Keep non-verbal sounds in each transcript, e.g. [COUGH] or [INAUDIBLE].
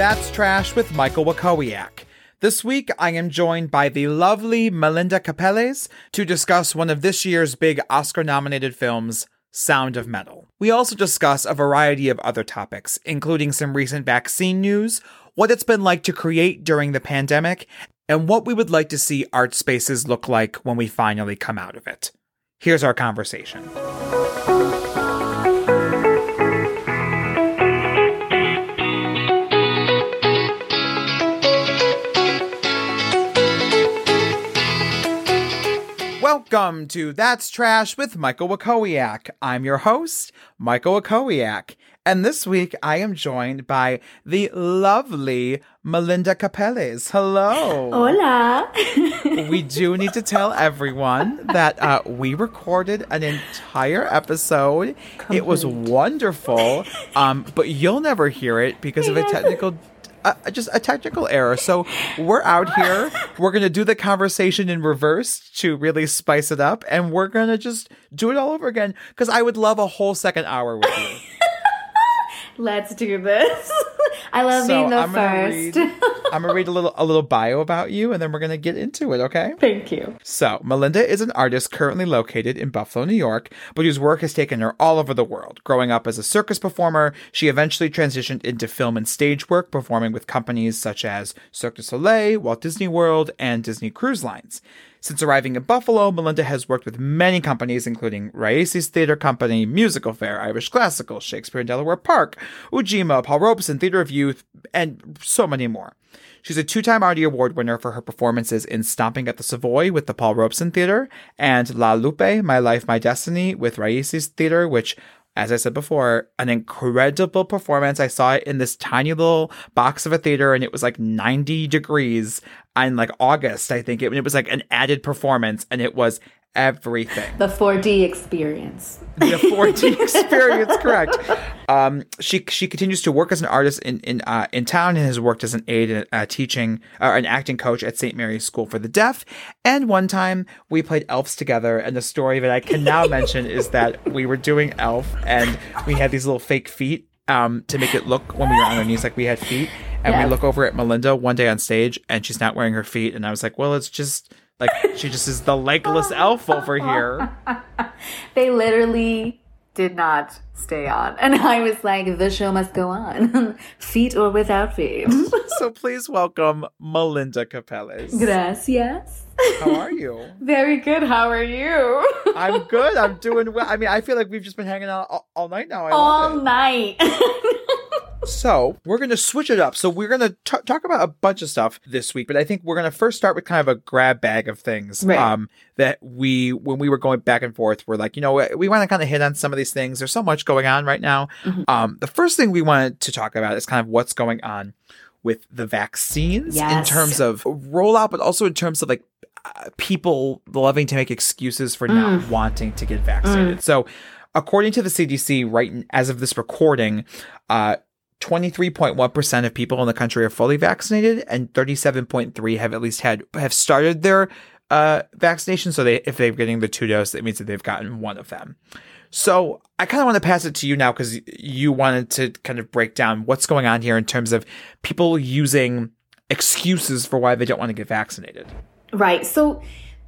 That's Trash with Michael Wakowiak. This week, I am joined by the lovely Melinda Capelles to discuss one of this year's big Oscar nominated films, Sound of Metal. We also discuss a variety of other topics, including some recent vaccine news, what it's been like to create during the pandemic, and what we would like to see art spaces look like when we finally come out of it. Here's our conversation. Welcome to That's Trash with Michael Wakowiak. I'm your host, Michael Wakowiak. And this week I am joined by the lovely Melinda Capelles. Hello. Hola. [LAUGHS] we do need to tell everyone that uh, we recorded an entire episode. It was wonderful, um, but you'll never hear it because of a technical uh, just a technical error. So we're out here. We're going to do the conversation in reverse to really spice it up. And we're going to just do it all over again because I would love a whole second hour with you. Let's do this. [LAUGHS] I love so being the I'm 1st Read, [LAUGHS] I'm gonna read a little a little bio about you, and then we're gonna get into it. Okay? Thank you. So Melinda is an artist currently located in Buffalo, New York, but whose work has taken her all over the world. Growing up as a circus performer, she eventually transitioned into film and stage work, performing with companies such as Cirque du Soleil, Walt Disney World, and Disney Cruise Lines. Since arriving in Buffalo, Melinda has worked with many companies, including Raíces Theater Company, MusicalFare, Irish Classical, Shakespeare in Delaware Park, Ujima, Paul Robeson, Theater of Youth, and so many more. She's a two time Artie Award winner for her performances in Stomping at the Savoy with the Paul Robeson Theater and La Lupe, My Life, My Destiny with Raíces Theater, which as I said before, an incredible performance. I saw it in this tiny little box of a theater and it was like 90 degrees in like August, I think. It, it was like an added performance and it was everything. The 4D experience. The 4D [LAUGHS] experience, correct. Um, she she continues to work as an artist in in uh, in town and has worked as an aide and uh, teaching or uh, an acting coach at St. Mary's School for the Deaf. And one time we played Elves together, and the story that I can now [LAUGHS] mention is that we were doing Elf, and we had these little fake feet um, to make it look when we were on our knees like we had feet. And we look over at Melinda one day on stage, and she's not wearing her feet, and I was like, "Well, it's just." Like she just is the legless elf over here. [LAUGHS] they literally did not stay on. And I was like, the show must go on. [LAUGHS] feet or without feet. [LAUGHS] so please welcome Melinda Capelles. Gracias. How are you? Very good. How are you? I'm good. I'm doing well. I mean, I feel like we've just been hanging out all, all night now. I all night. So we're going to switch it up. So we're going to talk about a bunch of stuff this week, but I think we're going to first start with kind of a grab bag of things right. um, that we, when we were going back and forth, we're like, you know, we want to kind of hit on some of these things. There's so much going on right now. Mm-hmm. Um, the first thing we wanted to talk about is kind of what's going on with the vaccines yes. in terms of rollout, but also in terms of like uh, people loving to make excuses for mm. not wanting to get vaccinated. Mm. So, according to the CDC, right as of this recording, uh, 23.1% of people in the country are fully vaccinated and 37.3 have at least had have started their uh, vaccination. So they if they're getting the two dose that means that they've gotten one of them. So i kind of want to pass it to you now because you wanted to kind of break down what's going on here in terms of people using excuses for why they don't want to get vaccinated. Right. So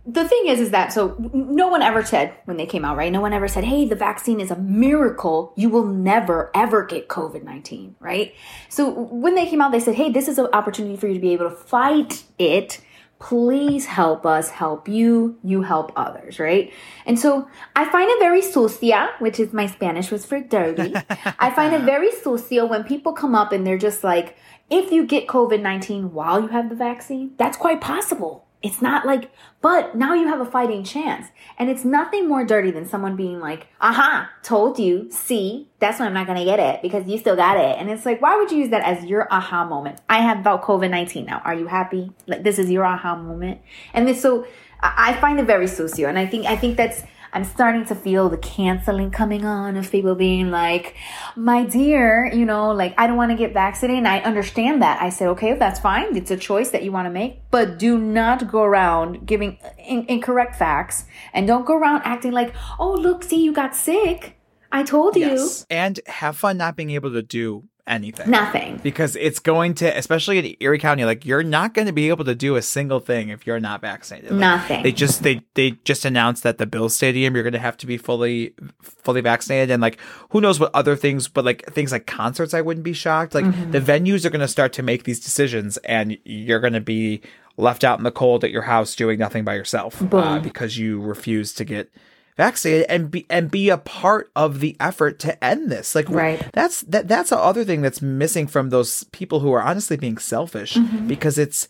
the thing is, is that so no one ever said when they came out, right? No one ever said, hey, the vaccine is a miracle. You will never, ever get COVID 19, right? So when they came out, they said, hey, this is an opportunity for you to be able to fight it. Please help us help you. You help others, right? And so I find it very sucia, which is my Spanish was for dirty. I find it very sucio when people come up and they're just like, if you get COVID 19 while you have the vaccine, that's quite possible it's not like, but now you have a fighting chance. And it's nothing more dirty than someone being like, aha, told you, see, that's why I'm not gonna get it because you still got it. And it's like, why would you use that as your aha moment? I have about COVID 19 now. Are you happy? Like, this is your aha moment. And this, so I find it very socio. And I think, I think that's, I'm starting to feel the canceling coming on of people being like, my dear, you know, like, I don't want to get vaccinated. And I understand that. I said, okay, that's fine. It's a choice that you want to make, but do not go around giving uh, in- incorrect facts and don't go around acting like, oh, look, see, you got sick. I told you. Yes. And have fun not being able to do anything. Nothing. Because it's going to, especially in Erie County, like you're not going to be able to do a single thing if you're not vaccinated. Like, Nothing. They just they they just announced that the Bill Stadium you're going to have to be fully fully vaccinated, and like who knows what other things, but like things like concerts, I wouldn't be shocked. Like mm-hmm. the venues are going to start to make these decisions, and you're going to be left out in the cold at your house doing nothing by yourself uh, because you refuse to get vaccinated and be and be a part of the effort to end this. Like right. that's that that's the other thing that's missing from those people who are honestly being selfish mm-hmm. because it's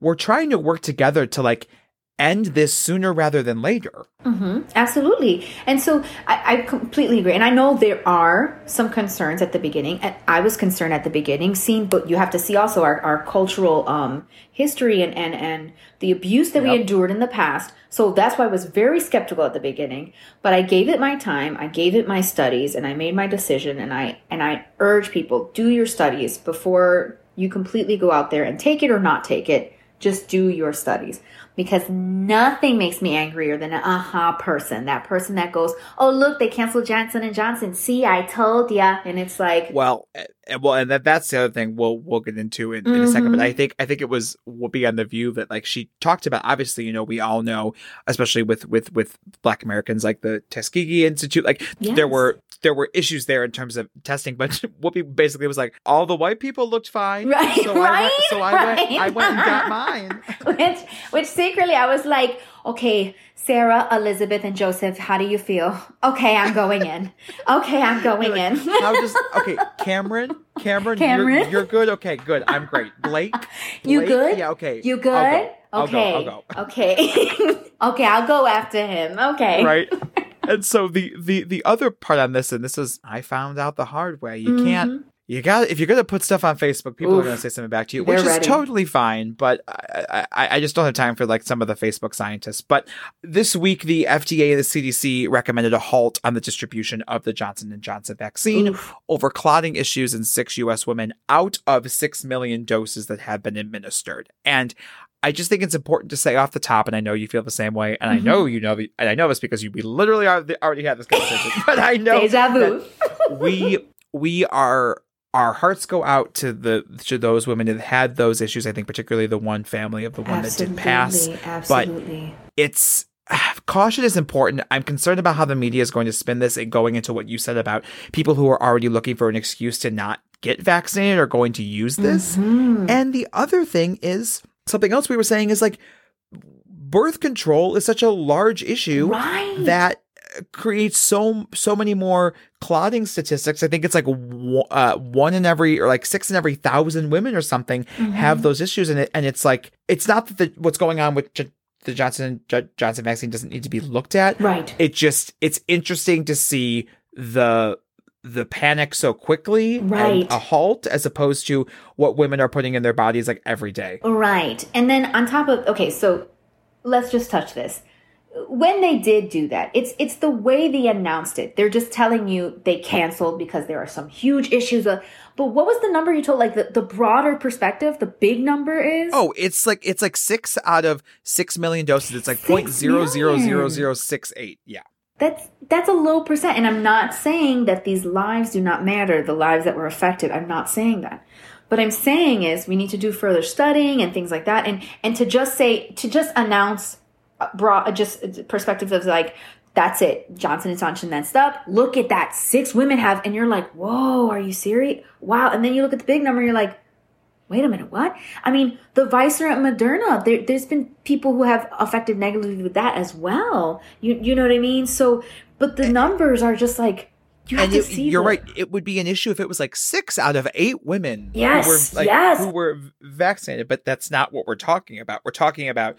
we're trying to work together to like end this sooner rather than later. Mm-hmm. Absolutely. And so I, I, completely agree. And I know there are some concerns at the beginning. And I was concerned at the beginning, seeing, but you have to see also our, our cultural um, history and, and, and the abuse that yep. we endured in the past. So that's why I was very skeptical at the beginning. But I gave it my time, I gave it my studies, and I made my decision. And I and I urge people do your studies before you completely go out there and take it or not take it. Just do your studies because nothing makes me angrier than an aha uh-huh person. That person that goes, "Oh, look, they canceled Johnson and Johnson. See, I told ya." And it's like, well, well, and that that's the other thing we'll we'll get into in, mm-hmm. in a second. But I mm-hmm. think I think it was Whoopi on the View that like she talked about. Obviously, you know, we all know, especially with with with Black Americans, like the Tuskegee Institute, like yes. there were there were issues there in terms of testing. But [LAUGHS] Whoopi basically was like, all the white people looked fine, right? So right, I went, [LAUGHS] so I right. went, I went and got mine. [LAUGHS] which which secretly I was like, okay, Sarah, Elizabeth, and Joseph, how do you feel? Okay, I'm going in. Okay, I'm [LAUGHS] going like, in. [LAUGHS] how does okay, Cameron, Cameron, Cameron, you're, you're, good. Okay, good. I'm great. Blake, [LAUGHS] Blake, you good? Yeah, okay. You good? Okay, I'll go, I'll go. okay, okay. I'll go after him. Okay, right. And so the the the other part on this, and this is I found out the hard way. You mm-hmm. can't you got if you're gonna put stuff on Facebook, people Oof, are gonna say something back to you, which is ready. totally fine. But I, I, I, just don't have time for like some of the Facebook scientists. But this week, the FDA and the CDC recommended a halt on the distribution of the Johnson and Johnson vaccine Oof. over clotting issues in six U.S. women out of six million doses that have been administered. And I just think it's important to say off the top, and I know you feel the same way, and mm-hmm. I know you know, the, and I know this because you we literally already had this conversation. [LAUGHS] but I know we we are our hearts go out to the to those women that had those issues. I think particularly the one family of the one absolutely, that did pass. Absolutely. But it's caution is important. I'm concerned about how the media is going to spin this and going into what you said about people who are already looking for an excuse to not get vaccinated or going to use this. Mm-hmm. And the other thing is something else we were saying is like birth control is such a large issue right. that creates so so many more clotting statistics. I think it's like uh, one in every or like six in every thousand women or something mm-hmm. have those issues, and it and it's like it's not that the, what's going on with J- the Johnson J- Johnson vaccine doesn't need to be looked at. Right. It just it's interesting to see the the panic so quickly right. and a halt as opposed to what women are putting in their bodies like every day. Right. And then on top of okay, so let's just touch this when they did do that, it's it's the way they announced it. They're just telling you they canceled because there are some huge issues. Of, but what was the number you told? Like the, the broader perspective, the big number is oh, it's like it's like six out of six million doses. It's like point zero zero zero zero six eight. Yeah, that's that's a low percent. And I'm not saying that these lives do not matter. The lives that were affected. I'm not saying that. What I'm saying is we need to do further studying and things like that. And and to just say to just announce brought just perspective of like that's it johnson and johnson messed up. Look at that. Six women have and you're like whoa are you serious? Wow. And then you look at the big number you're like wait a minute what? I mean the Pfizer and moderna. There, has been people who have affected negatively with that as well. You, you know what i mean? So but the numbers are just like you have and to it, see you're right. It would be an issue if it was like six out of eight women yes who were like, yes. who were vaccinated but that's not what we're talking about. We're talking about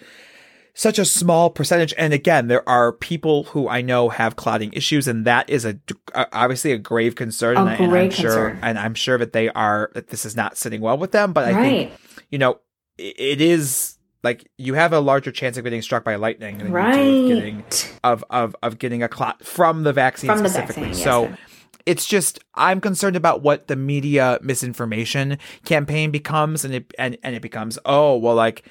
such a small percentage. And again, there are people who I know have clotting issues, and that is a obviously a grave concern. A and, I, am concern. sure, and I'm sure that they are that this is not sitting well with them. But I right. think you know it, it is like you have a larger chance of getting struck by lightning than right. you do of getting of, of of getting a clot from the vaccine from specifically. The vaccine, so. Yes, it's just I'm concerned about what the media misinformation campaign becomes and it and, and it becomes oh well like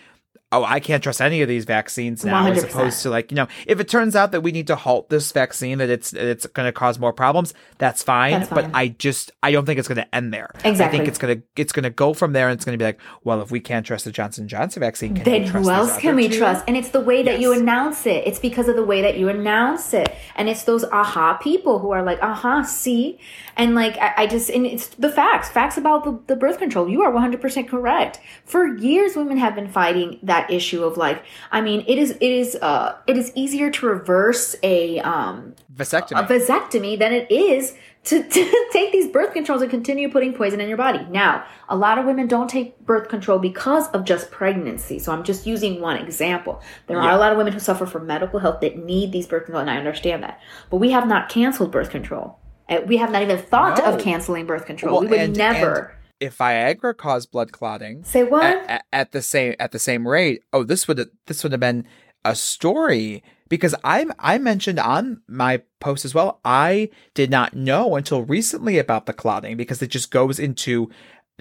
oh, I can't trust any of these vaccines now, 100%. as opposed to like, you know, if it turns out that we need to halt this vaccine, that it's it's going to cause more problems, that's fine, that's fine. But I just I don't think it's going to end there. Exactly. I think it's going to it's going to go from there, and it's going to be like, well, if we can't trust the Johnson Johnson vaccine, then who else can we two? trust? And it's the way that yes. you announce it. It's because of the way that you announce it, and it's those aha people who are like, aha, see, and like I, I just and it's the facts, facts about the, the birth control. You are one hundred percent correct. For years, women have been fighting that issue of like, I mean, it is it is uh it is easier to reverse a um vasectomy a vasectomy than it is to, [LAUGHS] to take these birth controls and continue putting poison in your body. Now, a lot of women don't take birth control because of just pregnancy. So I'm just using one example. There yeah. are a lot of women who suffer from medical health that need these birth control, and I understand that. But we have not canceled birth control. Uh, we have not even thought no. of canceling birth control. Well, we would and, never. And if Viagra caused blood clotting, say what at, at, the same at the same rate. Oh, this would this would have been a story because I I mentioned on my post as well. I did not know until recently about the clotting because it just goes into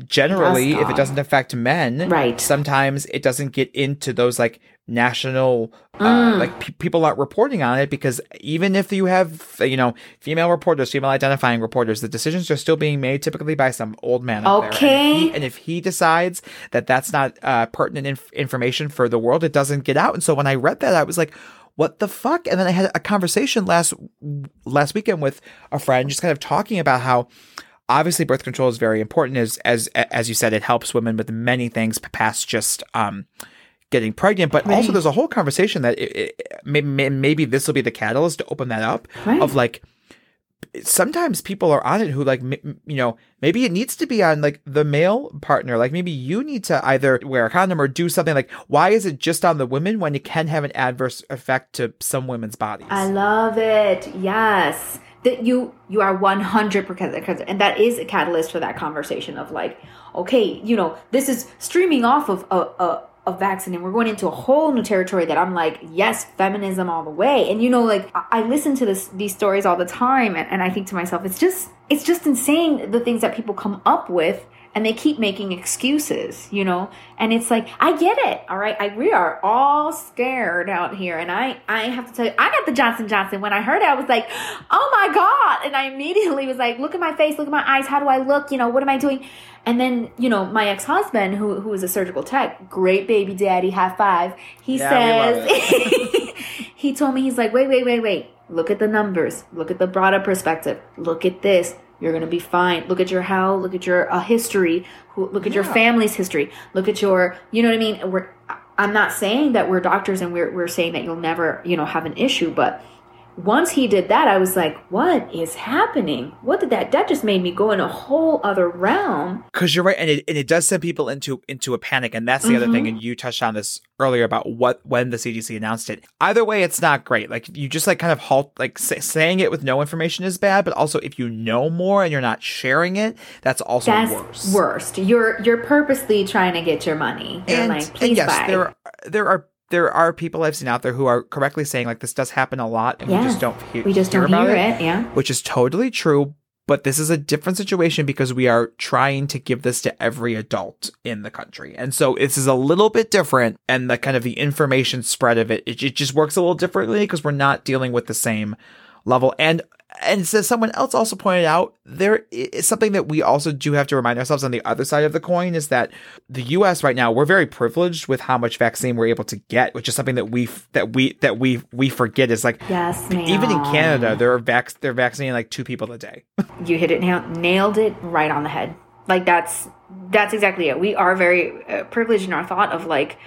generally if it doesn't affect men right sometimes it doesn't get into those like national uh, mm. like people aren't reporting on it because even if you have you know female reporters female identifying reporters the decisions are still being made typically by some old man okay and if, he, and if, he, decides that that's not uh, pertinent inf- information for the world it doesn't get out. And so when i read that i was like what the fuck? And then i had a conversation last last weekend with a friend just kind of talking about how obviously birth control is very important. As as as you said it helps women with many things past just um getting pregnant but right. also there's a whole conversation that it, it, maybe, maybe this will be the catalyst to open that up right. of like sometimes people are on it who like you know maybe it needs to be on like the male partner. Like maybe you need to either wear a condom or do something. Like why is it just on the women when it can have an adverse effect to some women's bodies? I love it. Yes. That you you are 100% and that is a catalyst for that conversation of like okay you know this is streaming off of a, a, a vaccine and we're going into a whole new territory that i'm like yes feminism all the way. And you know like i, I listen to this these stories all the time and, and i think to myself it's just it's just insane the things that people come up with and they keep making excuses, you know? And it's like, I get it. All right. I, we are all scared out here. And I, I have to tell you, I got the Johnson Johnson. When I heard it, I was like, oh my God. And I immediately was like, look at my face, look at my eyes. How do I look? You know, what am I doing? And then, you know, my ex-husband, who, who is a surgical tech, great baby daddy, high five. He yeah, says, [LAUGHS] he told me, he's like, wait, wait, wait, wait. Look at the numbers. Look at the broader perspective. Look at this you're going to be fine. Look at your how, look at your uh, history, look at yeah. your family's history, look at your, you know what I mean? We're, I'm not saying that we're doctors and we're, we're saying that you'll never, you know, have an issue, but once he did that, I was like, what is happening? What did that that just made me go in a whole other realm. Cause you're right, and it and it does send people into into a panic. And that's the mm-hmm. other thing, mm-hmm. and you touched on this earlier about what when the CDC announced it. Either way, it's not great. Like you just like kind of halt like say, saying it with no information is bad, but also if you know more and you're not sharing it, that's also that's worse. Worst. You're you're purposely trying to get your money. You're and, like, please and yes, buy. there are, there are there are people I've seen out there who are correctly saying like this does happen a lot, and yeah. we just don't hear. We just hear don't hear it, it, yeah. Which is totally true, but this is a different situation because we are trying to give this to every adult in the country, and so this is a little bit different, and the kind of the information spread of it, it, it just works a little differently because we're not dealing with the same level. And and so someone else also pointed out there is something that we also do have to remind ourselves on the other side of the coin is that the US right now we're very privileged with how much vaccine we're able to get which is something that we that we that we we forget is like yes even in Canada they're vac- they're vaccinating like two people a day. [LAUGHS] You hit it nail- nailed it right on the head. Like that's that's exactly it. We are very uh, privileged in our thought of like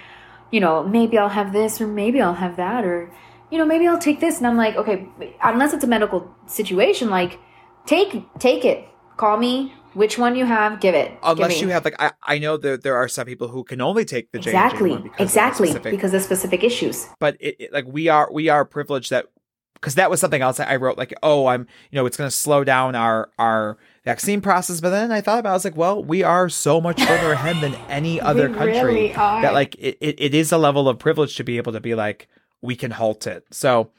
you know maybe I'll have this or maybe I'll have that or you know, maybe I'll take this. And I'm like, okay, unless it's a medical situation, like, take take it. Call me. Which one you have, give it. Unless give you have like, I, I know that there are some people who can only take the exactly, J&J because exactly of because of specific issues. But it, it, like we are we are privileged that because that was something else I wrote like, oh, I'm you know, it's going to slow down our our vaccine process. But then I thought about, it, I was like, well, we are so much further ahead than any [LAUGHS] other country really that like it, it, it is a level of privilege to be able to be like we can halt it. So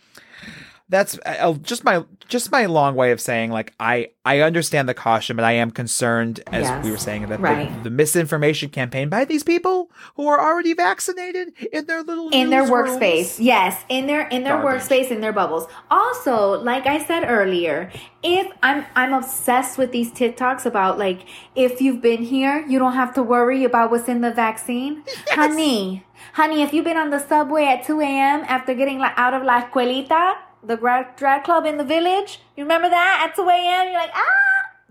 that's uh, just my just my long way of saying like I I understand the caution, but I am concerned as yes. we were saying that right. the, the, misinformation campaign by these people who are already vaccinated in their little in their workspace. Yes, in their in their Garbage. workspace in their bubbles. Also, like I said earlier, if I'm I'm obsessed with these TikToks about like if you've been here, you don't have to worry about what's in the vaccine. [LAUGHS] Yes. Honey, honey, if you've been on the subway at 2 a.m. after getting out of La Escuelita, the drag, drag club in the village. You remember that at 2 a.m.? You're like, ah!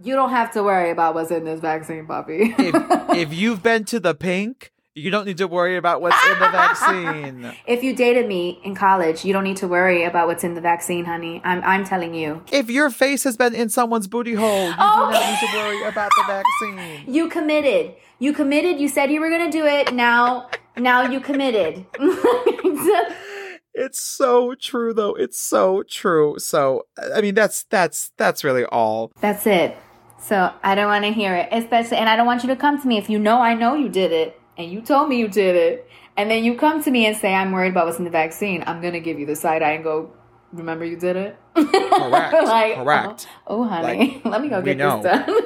You don't have to worry about what's in this vaccine, puppy. if, [LAUGHS] if you've been to the pink, you don't need to worry about what's in the vaccine. [LAUGHS] If you dated me in college, you don't need to worry about what's in the vaccine, honey. I'm I'm telling you. If your face has been in someone's booty hole, you oh. do not need to worry about the vaccine. You committed. You committed. You said you were gonna do it. Now now you committed. [LAUGHS] It's so true though. It's so true. So I mean that's that's that's really all. That's it. So I don't want to hear it. Especially and I don't want you to come to me if you know I know you did it and you told me you did it. And then you come to me and say I'm worried about what's in the vaccine. I'm gonna give you the side eye and go, remember you did it? Correct. [LAUGHS] like, uh-huh. Correct. Oh, oh honey, like, [LAUGHS] let me go get this done.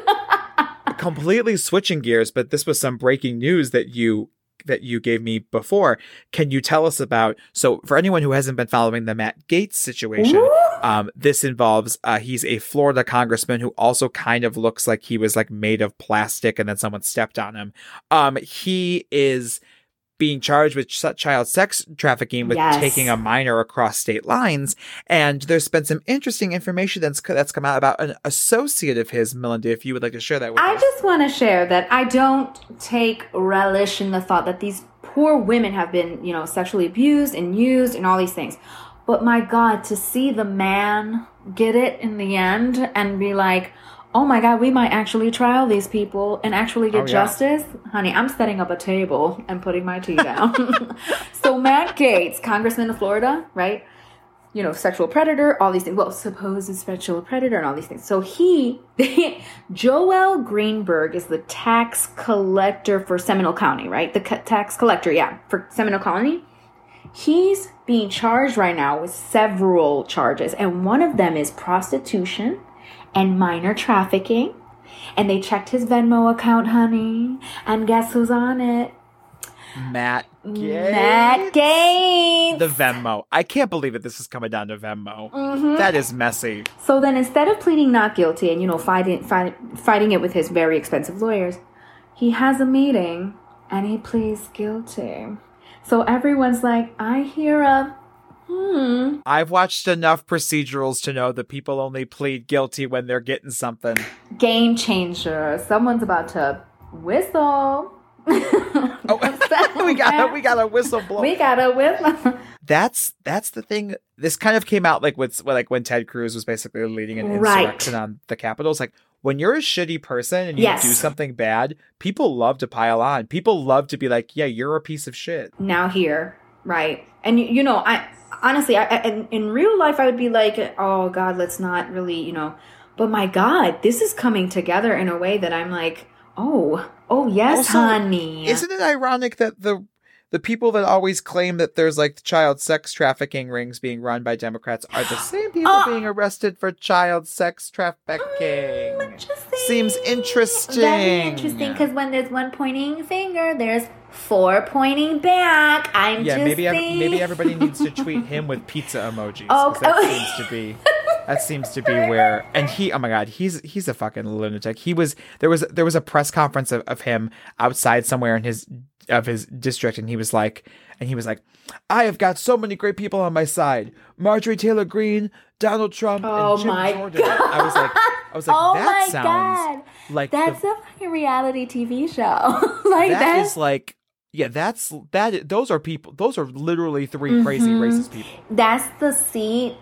[LAUGHS] Completely switching gears, but this was some breaking news that you that you gave me before. Can you tell us about? So, for anyone who hasn't been following the Matt Gaetz situation, um, this involves uh, he's a Florida congressman who also kind of looks like he was like made of plastic and then someone stepped on him. Um, he is being charged with child sex trafficking with yes. taking a minor across state lines. And there's been some interesting information that's that's come out about an associate of his, Melinda. If you would like to share that with I us. just want to share that I don't take relish in the thought that these poor women have been, you know, sexually abused and used and all these things. But my God, to see the man get it in the end and be like, oh my god, we might actually trial these people and actually get oh, yeah. justice. Honey, I'm setting up a table and putting my tea down. [LAUGHS] so Matt Gaetz, congressman of Florida, right? You know, sexual predator, all these things. Well, supposed sexual predator and all these things. So he, [LAUGHS] Joel Greenberg is the tax collector for Seminole County, right? The tax collector, yeah, for Seminole County. He's being charged right now with several charges, and one of them is prostitution and minor trafficking. And they checked his Venmo account, honey. And guess who's on it? Matt Gaetz. Matt Gaetz. The Venmo. I can't believe it. this is coming down to Venmo. Mm-hmm. That is messy. So then instead of pleading not guilty and, you know, fighting, fight, fighting it with his very expensive lawyers, he has a meeting and he pleads guilty. So everyone's like, I hear a Hmm. I've watched enough procedurals to know that people only plead guilty when they're getting something. Game changer. Someone's about to whistle. oh, [LAUGHS] we got a, we got a whistle blow. [LAUGHS] We got a whistle. That's that's the thing. This kind of came out like with like when Ted Cruz was basically leading an insurrection right. on the Capitol. It's like when you're a shitty person and you yes. do something bad, people love to pile on. People love to be like, "Yeah, you're a piece of shit." Now here, right? And you know, I honestly, I, I, in, in real life, I would be like, oh God, let's not really, you know. But my God, this is coming together in a way that I'm like, oh, oh yes, also, honey. Isn't it ironic that the the people that always claim that there's like child sex trafficking rings being run by Democrats are the [GASPS] same people uh, being arrested for child sex trafficking. Mm, Seems interesting. Very interesting because when there's one pointing finger, there's four pointing back. I'm just yeah, maybe maybe everybody needs to [LAUGHS] tweet him with pizza emojis. Oh, that oh. seems to be that seems to be where. And he, oh my god, he's he's a fucking lunatic. He was there was there was a press conference of, of him outside somewhere in his of his district, and he was like, and he was like, I have got so many great people on my side: Marjorie Taylor Greene Donald Trump, oh and Jim my Jordan. God. I was like, I was like, oh that sounds God. like that's the, a fucking reality TV show. [LAUGHS] like that, that is like yeah, that's that. Those are people. Those are literally 3 mm-hmm. crazy racist people. That's the seat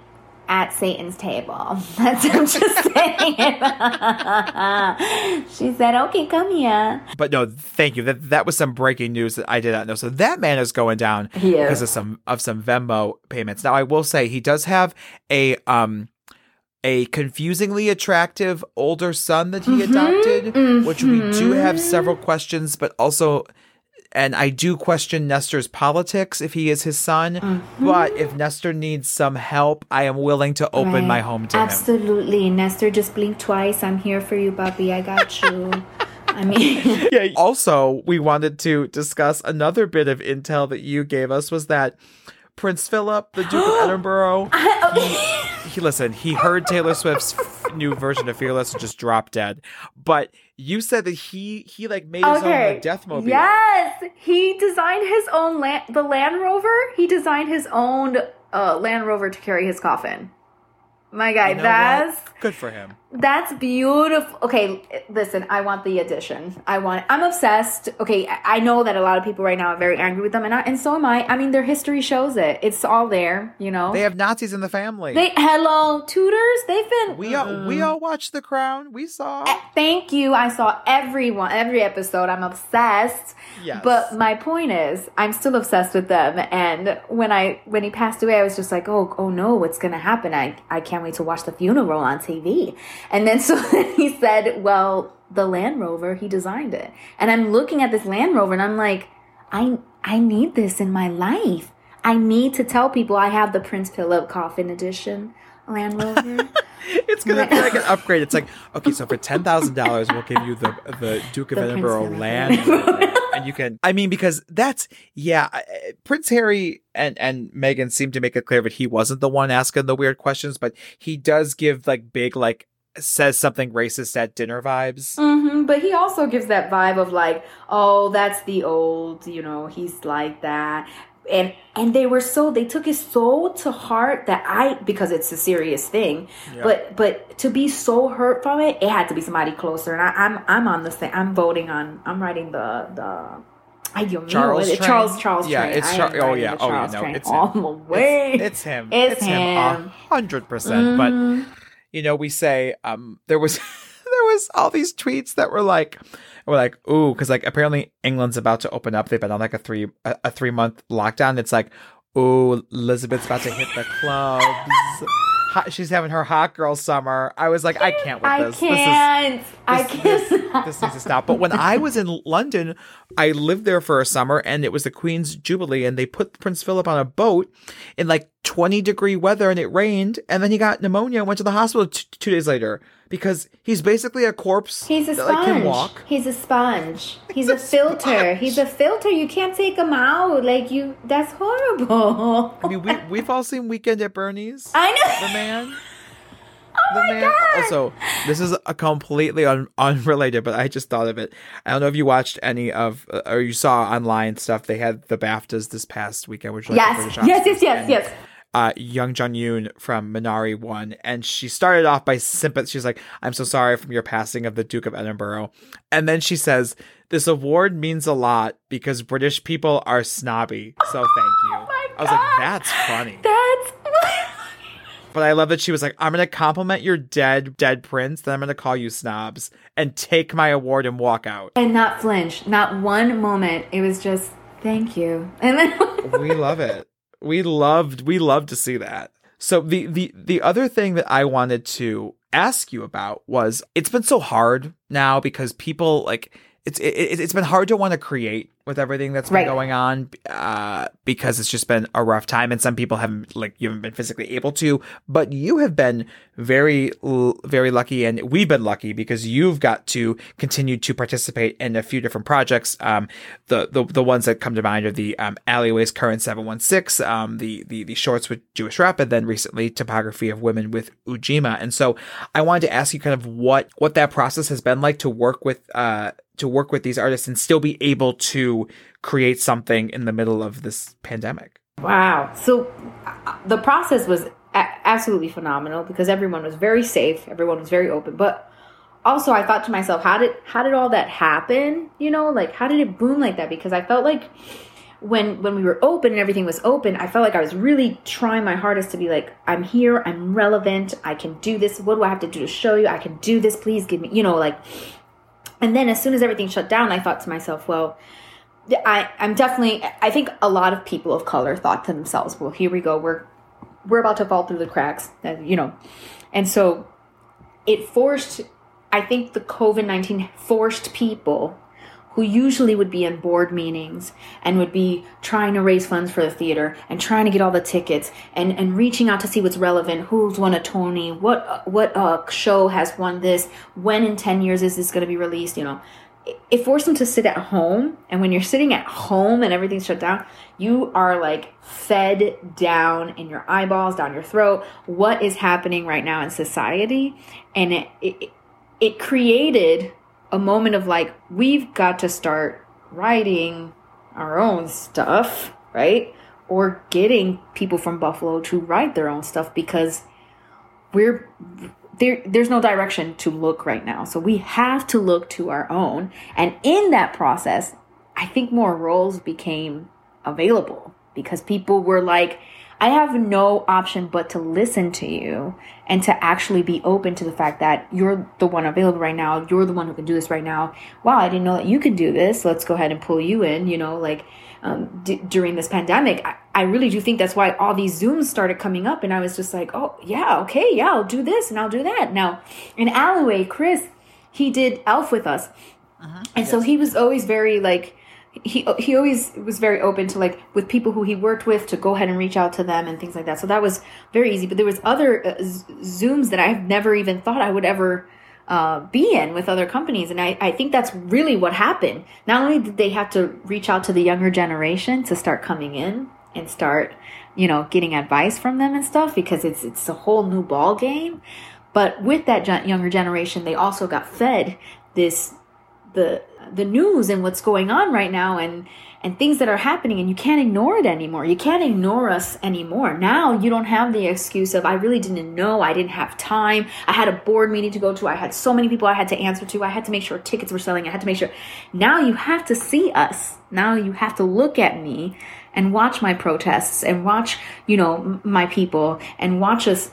at Satan's table. [LAUGHS] That's I'm just saying. she said, "Okay, come here." But no, thank you. That that was some breaking news that I did not know. So that man is going down yeah. because of some of some Venmo payments. Now I will say he does have a um a confusingly attractive older son that he mm-hmm, adopted, mm-hmm. which we do have several questions, but also and I do question Nestor's politics if he is his son. Mm-hmm. But if Nestor needs some help, I am willing to open right. my home to Absolutely. him. Absolutely. Nestor just blinked twice. I'm here for you, Bobby. I got you. [LAUGHS] I mean, yeah. [LAUGHS] Also, we wanted to discuss another bit of intel that you gave us was that Prince Philip, the Duke of [GASPS] Edinburgh, he, he listen. He heard Taylor Swift's new version of Fearless and just dropped dead. But you said that he he like made his okay. own death mobile. Yes, he designed his own land, the Land Rover. He designed his own uh, Land Rover to carry his coffin. My guy, you know that's what? good for him. That's beautiful. Okay, listen, I want the edition. I want. I'm obsessed. Okay, I know that a lot of people right now are very angry with them, and I, and so am I. I mean, their history shows it. It's all there. You know, they have Nazis in the family. They hello Tudors. They've been. We all mm. we all watched The Crown. We saw. Uh, thank you. I saw everyone every episode. I'm obsessed. Yes. But my point is, I'm still obsessed with them. And when I when he passed away, I was just like, oh oh no, what's gonna happen? I I can't wait to watch the funeral on TV. And then [LAUGHS] so he said, well, the Land Rover, he designed it. And I'm looking at this Land Rover and I'm like, I I need this in my life. I need to tell people I have the Prince Philip Coffin Edition Land Rover. [LAUGHS] it's gonna be like an upgrade. It's like, [LAUGHS] okay, so for ten thousand dollars, we'll give you the the Duke of the Edinburgh Land Rover, and you can. I mean, because that's yeah. Prince Harry and and Meghan seem to make it clear that he wasn't the one asking the weird questions, but he does give like big like says something racist at dinner vibes. Mm-hmm, but he also gives that vibe of like, oh, that's the old, you know, he's like that. And and they were so they took it so to heart that I because it's a serious thing. Yeah. But but to be so hurt from it, it had to be somebody closer. And I, I'm I'm on the same. I'm voting on. I'm writing the the I don't Charles know. Charles Charles Yeah, train. it's Char- oh yeah, oh yeah, no, it's all him. the way. It's, it's him. It's, it's him. hundred percent. But mm-hmm you know, we say um, there was [LAUGHS] there was all these tweets that were like we're like ooh because like apparently England's about to open up. They've been on like a three a, a three month lockdown. It's like ooh Elizabeth's about to hit the clubs. Hot, she's having her hot girl summer. I was like, I can't with this. I can't. This is, this, I can't. This, [LAUGHS] this, needs to stop. But when I was in London, I lived there for a summer, and it was the Queen's Jubilee, and they put Prince Philip on a boat in like 20 degree weather, and it rained, and then he got pneumonia and went to the hospital t- two days later because he's basically a corpse. He's a sponge. That, like, walk. He's a sponge. He's, he's a, a filter. Sponge. [LAUGHS] He's a filter. You can't take him out. Like you, that's horrible. I mean, we we've all seen Weekend at Bernie's. [LAUGHS] I know the man. [LAUGHS] Oh the man. God. Also, this is a completely un- unrelated, but I just thought of it. I don't know if you watched any of uh, or you saw online stuff. They had the BAFTAs this past weekend, which like yes, yes, yes, yes, yes uh, Young Jun Yoon from Minari won, and she started off by sympathy. She's like, "I'm so sorry from your passing of the Duke of Edinburgh," and then she says, "This award means a lot because British people are snobby, so thank you." [LAUGHS] Oh I was like, "That's funny." [LAUGHS] That's. but I love that she was like, "I'm gonna compliment your dead, dead prince, then I'm gonna call you snobs and take my award and walk out." And not flinch, not one moment. It was just, "Thank you," and then [LAUGHS] we love it we loved we loved to see that. So the the the other thing that I wanted to ask you about was it's been so hard now because people like it's it, it's been hard to want to create with everything that's been right. going on uh, because it's just been a rough time and some people haven't like you haven't been physically able to. But you have been very very lucky and we've been lucky because you've got to continue to participate in a few different projects. Um, the, the the ones that come to mind are the um, alleyways current 716 um, the, the the shorts with jewish rep and then recently topography of women with ujima. And so i wanted to ask you kind of what what that process has been like to work with uh, to work with these artists and still be able to create something in the middle of this pandemic. Wow. So uh, the process was absolutely phenomenal because everyone was very safe, everyone was very open, but also I thought to myself, how did how did all that happen? You know, like how did it boom like that? Because I felt like when when we were open and everything was open, I felt like I was really trying my hardest to be like, I'm here, I'm relevant, I can do this. What do I have to do to show you? I can do this. Please give me, you know, like and then as soon as everything shut down, I thought to myself, well, I, I'm definitely I think a lot of people of color thought to themselves, well, here we go, we're we're about to fall through the cracks, you know. And so it forced I think the COVID 19 forced people who usually would be in board meetings and would be trying to raise funds for the theater and trying to get all the tickets and, and reaching out to see what's relevant, who's won a Tony, what what uh, show has won this, when in 10 years is this going to be released, you know. It forced them to sit at home, and when you're sitting at home and everything's shut down, you are like fed down in your eyeballs, down your throat. What is happening right now in society? And it, it, it created a moment of like, we've got to start writing our own stuff, right? Or getting people from Buffalo to write their own stuff because we're there there's no direction to look right now. So we have to look to our own. And in that process, I think more roles became available because people were like, I have no option but to listen to you and to actually be open to the fact that you're the one available right now. You're the one who can do this right now. Wow, I didn't know that you could do this. Let's go ahead and pull you in, you know, like um, d- during this pandemic. I, I really do think that's why all these Zooms started coming up. And I was just like, oh, yeah, okay, yeah, I'll do this and I'll do that. Now, in Alleyway, Chris, he did Elf with us. Uh-huh. And yes. so he was always very like, he he always was very open to like with people who he worked with to go ahead and reach out to them and things like that. So that was very easy. But there was other uh, zooms that I've never even thought I would ever uh, be in with other companies, and I I think that's really what happened. Not only did they have to reach out to the younger generation to start coming in and start you know getting advice from them and stuff because it's it's a whole new ball game. But with that younger generation, they also got fed this the the news and what's going on right now and and things that are happening and you can't ignore it anymore. You can't ignore us anymore. Now you don't have the excuse of I really didn't know, I didn't have time. I had a board meeting to go to. I had so many people I had to answer to. I had to make sure tickets were selling. I had to make sure. Now you have to see us. Now you have to look at me and watch my protests and watch, you know, my people and watch us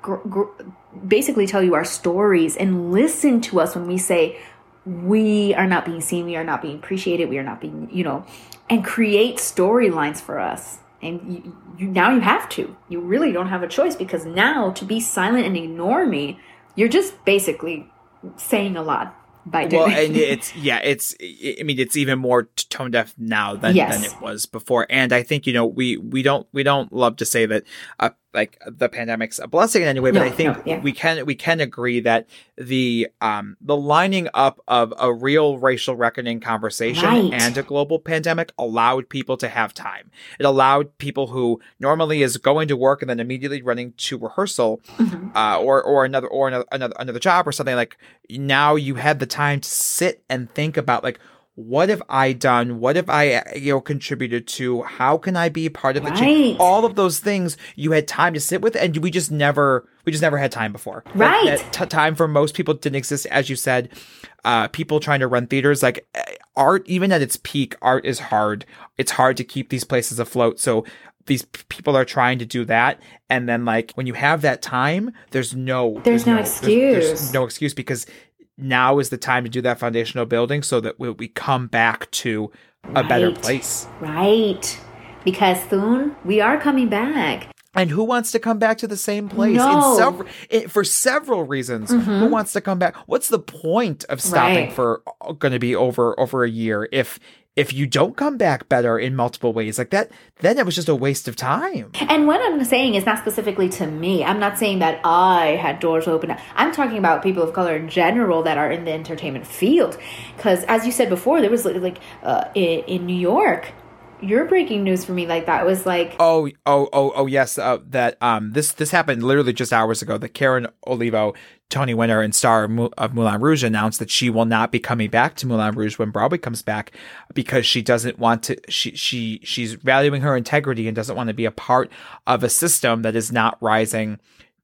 gr- gr- basically tell you our stories and listen to us when we say we are not being seen, we are not being appreciated, we are not being, you know, and create storylines for us. And you, you, now you have to. You really don't have a choice because now to be silent and ignore me, you're just basically saying a lot by doing. Well, and [LAUGHS] it's yeah, it's I mean it's even more tone deaf now than yes. than it was before. And I think you know we we don't we don't love to say that uh, like the pandemic's a blessing in any way, but no, I think no, yeah. we can we can agree that the um the lining up of a real racial reckoning conversation right. and a global pandemic allowed people to have time. It allowed people who normally is going to work and then immediately running to rehearsal, mm-hmm. uh, or or another or another another another job or something like. Now you had the time to sit and think about like what have I done? What have I, you know, contributed to? How can I be part of the change? All of those things you had time to sit with, and we just never, we just never had time before. Right. That, that t- time for most people didn't exist, as you said. Uh, people trying to run theaters, like eh, art, even at its peak, art is hard. It's hard to keep these places afloat. So these p- people are trying to do that and then like when you have that time there's no there's, there's no, no, excuse there's, there's, no excuse because now is the time to do that foundational building so that we, we come back to a right. better place. Right. Because soon we are coming back. And who wants to come back to the same place? No. In several, in, for several reasons. Mm-hmm. Who wants to come back? What's the point of stopping right. for uh, going to be over over a year if if you don't come back better in multiple ways like that then it was just a waste of time. And what i'm saying is not specifically to me. I'm not saying that i had doors open. I'm talking about people of color in general that are in the entertainment field. Because as you said before there was like uh, in, in new york your breaking news for me like that. Was like oh oh oh oh yes uh, that um this this happened literally just hours ago that Karen Olivo Tony winner and star of Moulin Rouge announced that she will not be coming back to Moulin Rouge when Broadway comes back because she doesn't want to she she she's valuing her integrity and doesn't want to be a part of a system that is not rising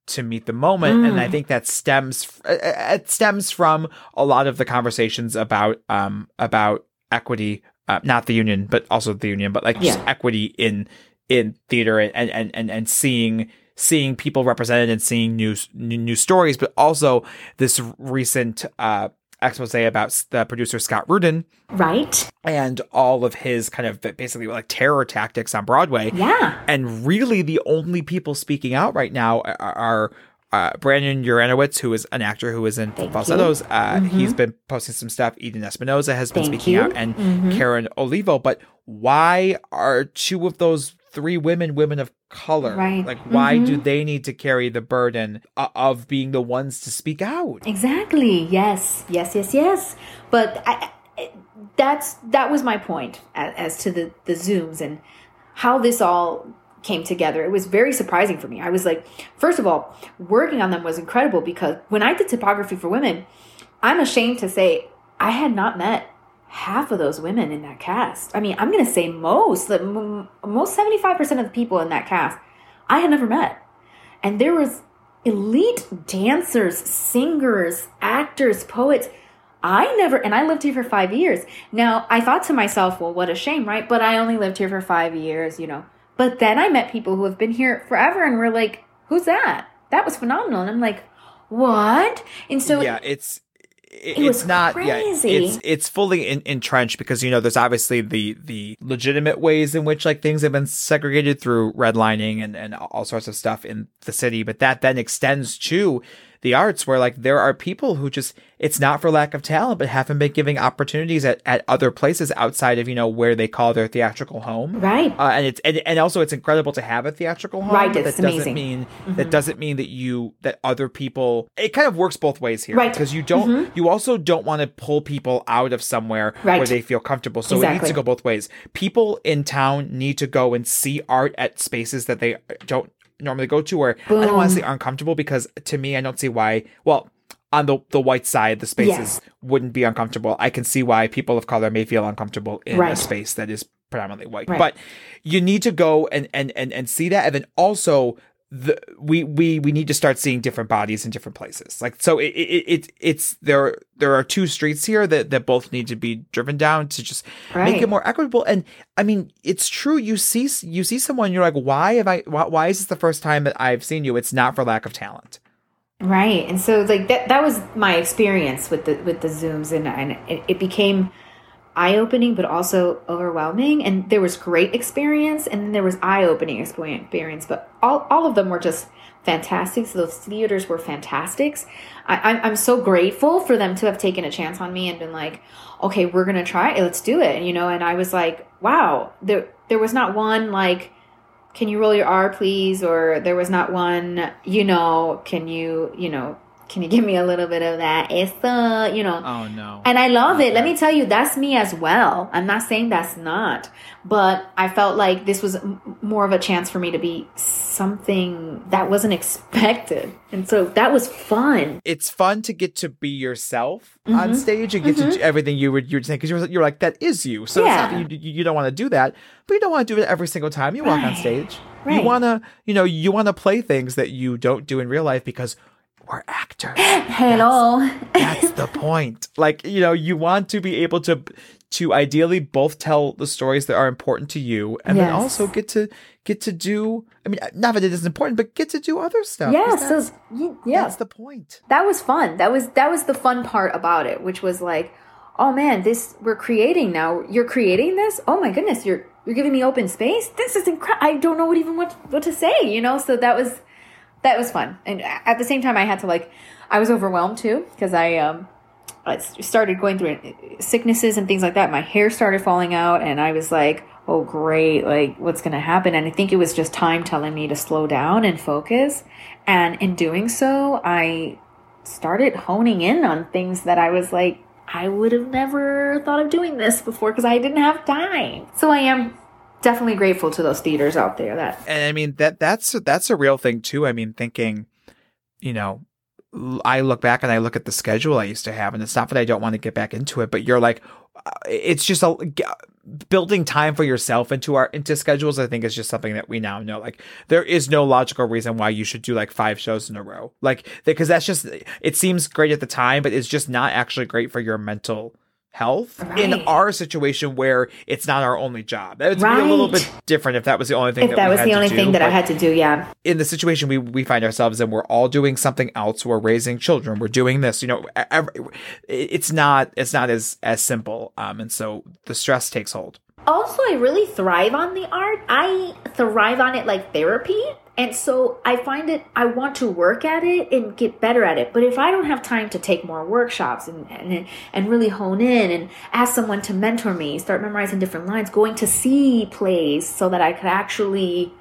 to meet the moment mm. and i think that stems uh, uh, it stems from a lot of the conversations about um about equity uh, not the union, but also the union, but like just yeah. equity in in theater and and and and seeing seeing people represented and seeing new new stories, but also this recent uh, expose about the producer Scott Rudin, right, and all of his kind of basically like terror tactics on Broadway. Yeah, and really the only people speaking out right now are uh, Brandon Uranowitz, who is an actor who is in Thank Falsettos, uh, mm-hmm. he's been posting some stuff. Eden Espinosa has been Thank speaking you. out, and mm-hmm. Karen Olivo. But why are two of those three women women of color? Right. Like, why mm-hmm. do they need to carry the burden of being the ones to speak out? Exactly. Yes. Yes. Yes. Yes. But I, that's that was my point as, as to the the zooms and how this all came together. It was very surprising for me. I was like, first of all, working on them was incredible because when I did typography for women, I'm ashamed to say I had not met half of those women in that cast. I mean, I'm going to say most, like, most 75% of the people in that cast, I had never met. And there was elite dancers, singers, actors, poets. I never, and I lived here for five years. Now, I thought to myself, well, what a shame, right? But I only lived here for five years, you know. But then I met people who have been here forever and were like, who's that? That was phenomenal. And I'm like, what? And so yeah, it's it, it's not crazy. yeah it's it's fully in, entrenched because you know there's obviously the the legitimate ways in which like things have been segregated through redlining and and all sorts of stuff in the city but that then extends to the arts where like there are people who just it's not for lack of talent but haven't been giving opportunities at, at other places outside of you know where they call their theatrical home right uh, and it's and, and also it's incredible to have a theatrical home right it's that doesn't amazing. mean mm-hmm. that doesn't mean that you that other people it kind of works both ways here right because you don't mm-hmm. you also don't want to pull people out of somewhere right. where they feel comfortable so exactly. it needs to go both ways people in town need to go and see art at spaces that they don't normally go to where Boom. I don't want to say uncomfortable because to me I don't see why well on the the white side the spaces wouldn't be uncomfortable. I can see why people of color may feel uncomfortable in right. a space that is predominantly white. Right. But you need to go and and and and see that and then also the we we we need to start seeing different bodies in different places. Like so it, it, it it's there there are two streets here that that both need to be driven down to just right. make it more equitable. And i mean it's true. You see you see someone you're like why have i why, why is this the first time that i've seen you? It's not for lack of talent. Right. And so like that that was my experience with the with the zooms and and it, it became eye opening, but also overwhelming. And there was great experience, and then there was eye opening experience. But all, all of them were just fantastic. So those theaters were fantastics. I, I'm so grateful for them to have taken a chance on me and been like, okay, we're gonna try it. Let's do it. And, you know, and I was like, wow, there there was not one like, can you roll your R, please? Or there was not one, you know, can you, you know, can you give me a little bit of that? It's the, you know. Oh, no. And I love it. Let me tell you, that's me as well. I'm not saying that's not, but I felt like this was more of a chance for me to be something that wasn't expected. And so that was fun. It's fun to get to be yourself mm-hmm. on stage and get mm-hmm. to do everything you were, you were saying, because you're, you're like, that is you. So yeah. you, you don't want to do that, but you don't want to do it every single time you walk on stage. Right. You want to, you know, you want to play things that you don't do in real life because we're actors. [GASPS] Hello. That's, [LAUGHS] that's the point. Like, you know, you want to be able to to ideally both tell the stories that are important to you and yes. then also get to get to do I mean not that it is important, but get to do other stuff. Yeah, so yeah. That's the point. That was fun. That was that was the fun part about it, which was like, oh man, this we're creating now. You're creating this? Oh my goodness, you're you're giving me open space? This is incredible. I don't know what even what what to say, you know? So that was that was fun. And at the same time, I had to like, I was overwhelmed too because I um, I started going through sicknesses and things like that. My hair started falling out, and I was like, oh great, like what's gonna happen? And I think it was just time telling me to slow down and focus. And in doing so, I started honing in on things that I was like, I would have never thought of doing this before because I didn't have time. So I am definitely grateful to those theaters out there that and i mean that that's that's a real thing too. I mean thinking you know i look back and i look at the schedule i used to have and it's not that i don't want to get back into it but you're like uh, it's just a building time for yourself into our into schedules i think is just something that we now know. Like there is no logical reason why you should do like five shows in a row. Like because that's just it seems great at the time but it's just not actually great for your mental health right. in our situation where it's not our only job. That would right. be a little bit different if that was the only thing. If that, that was the only do. thing that I had to do, yeah. In the situation we we find ourselves in, we're all doing something else. We're raising children. We're doing this. You know, every, it's not it's not as as simple. Um, and so the stress takes hold. Also, I really thrive on the art. I thrive on it like therapy And so I find it, I want to work at it and get better at it. But if I don't have time to take more workshops and, and, and really hone in and ask someone to mentor me, start memorizing different lines, going to see plays so that I could actually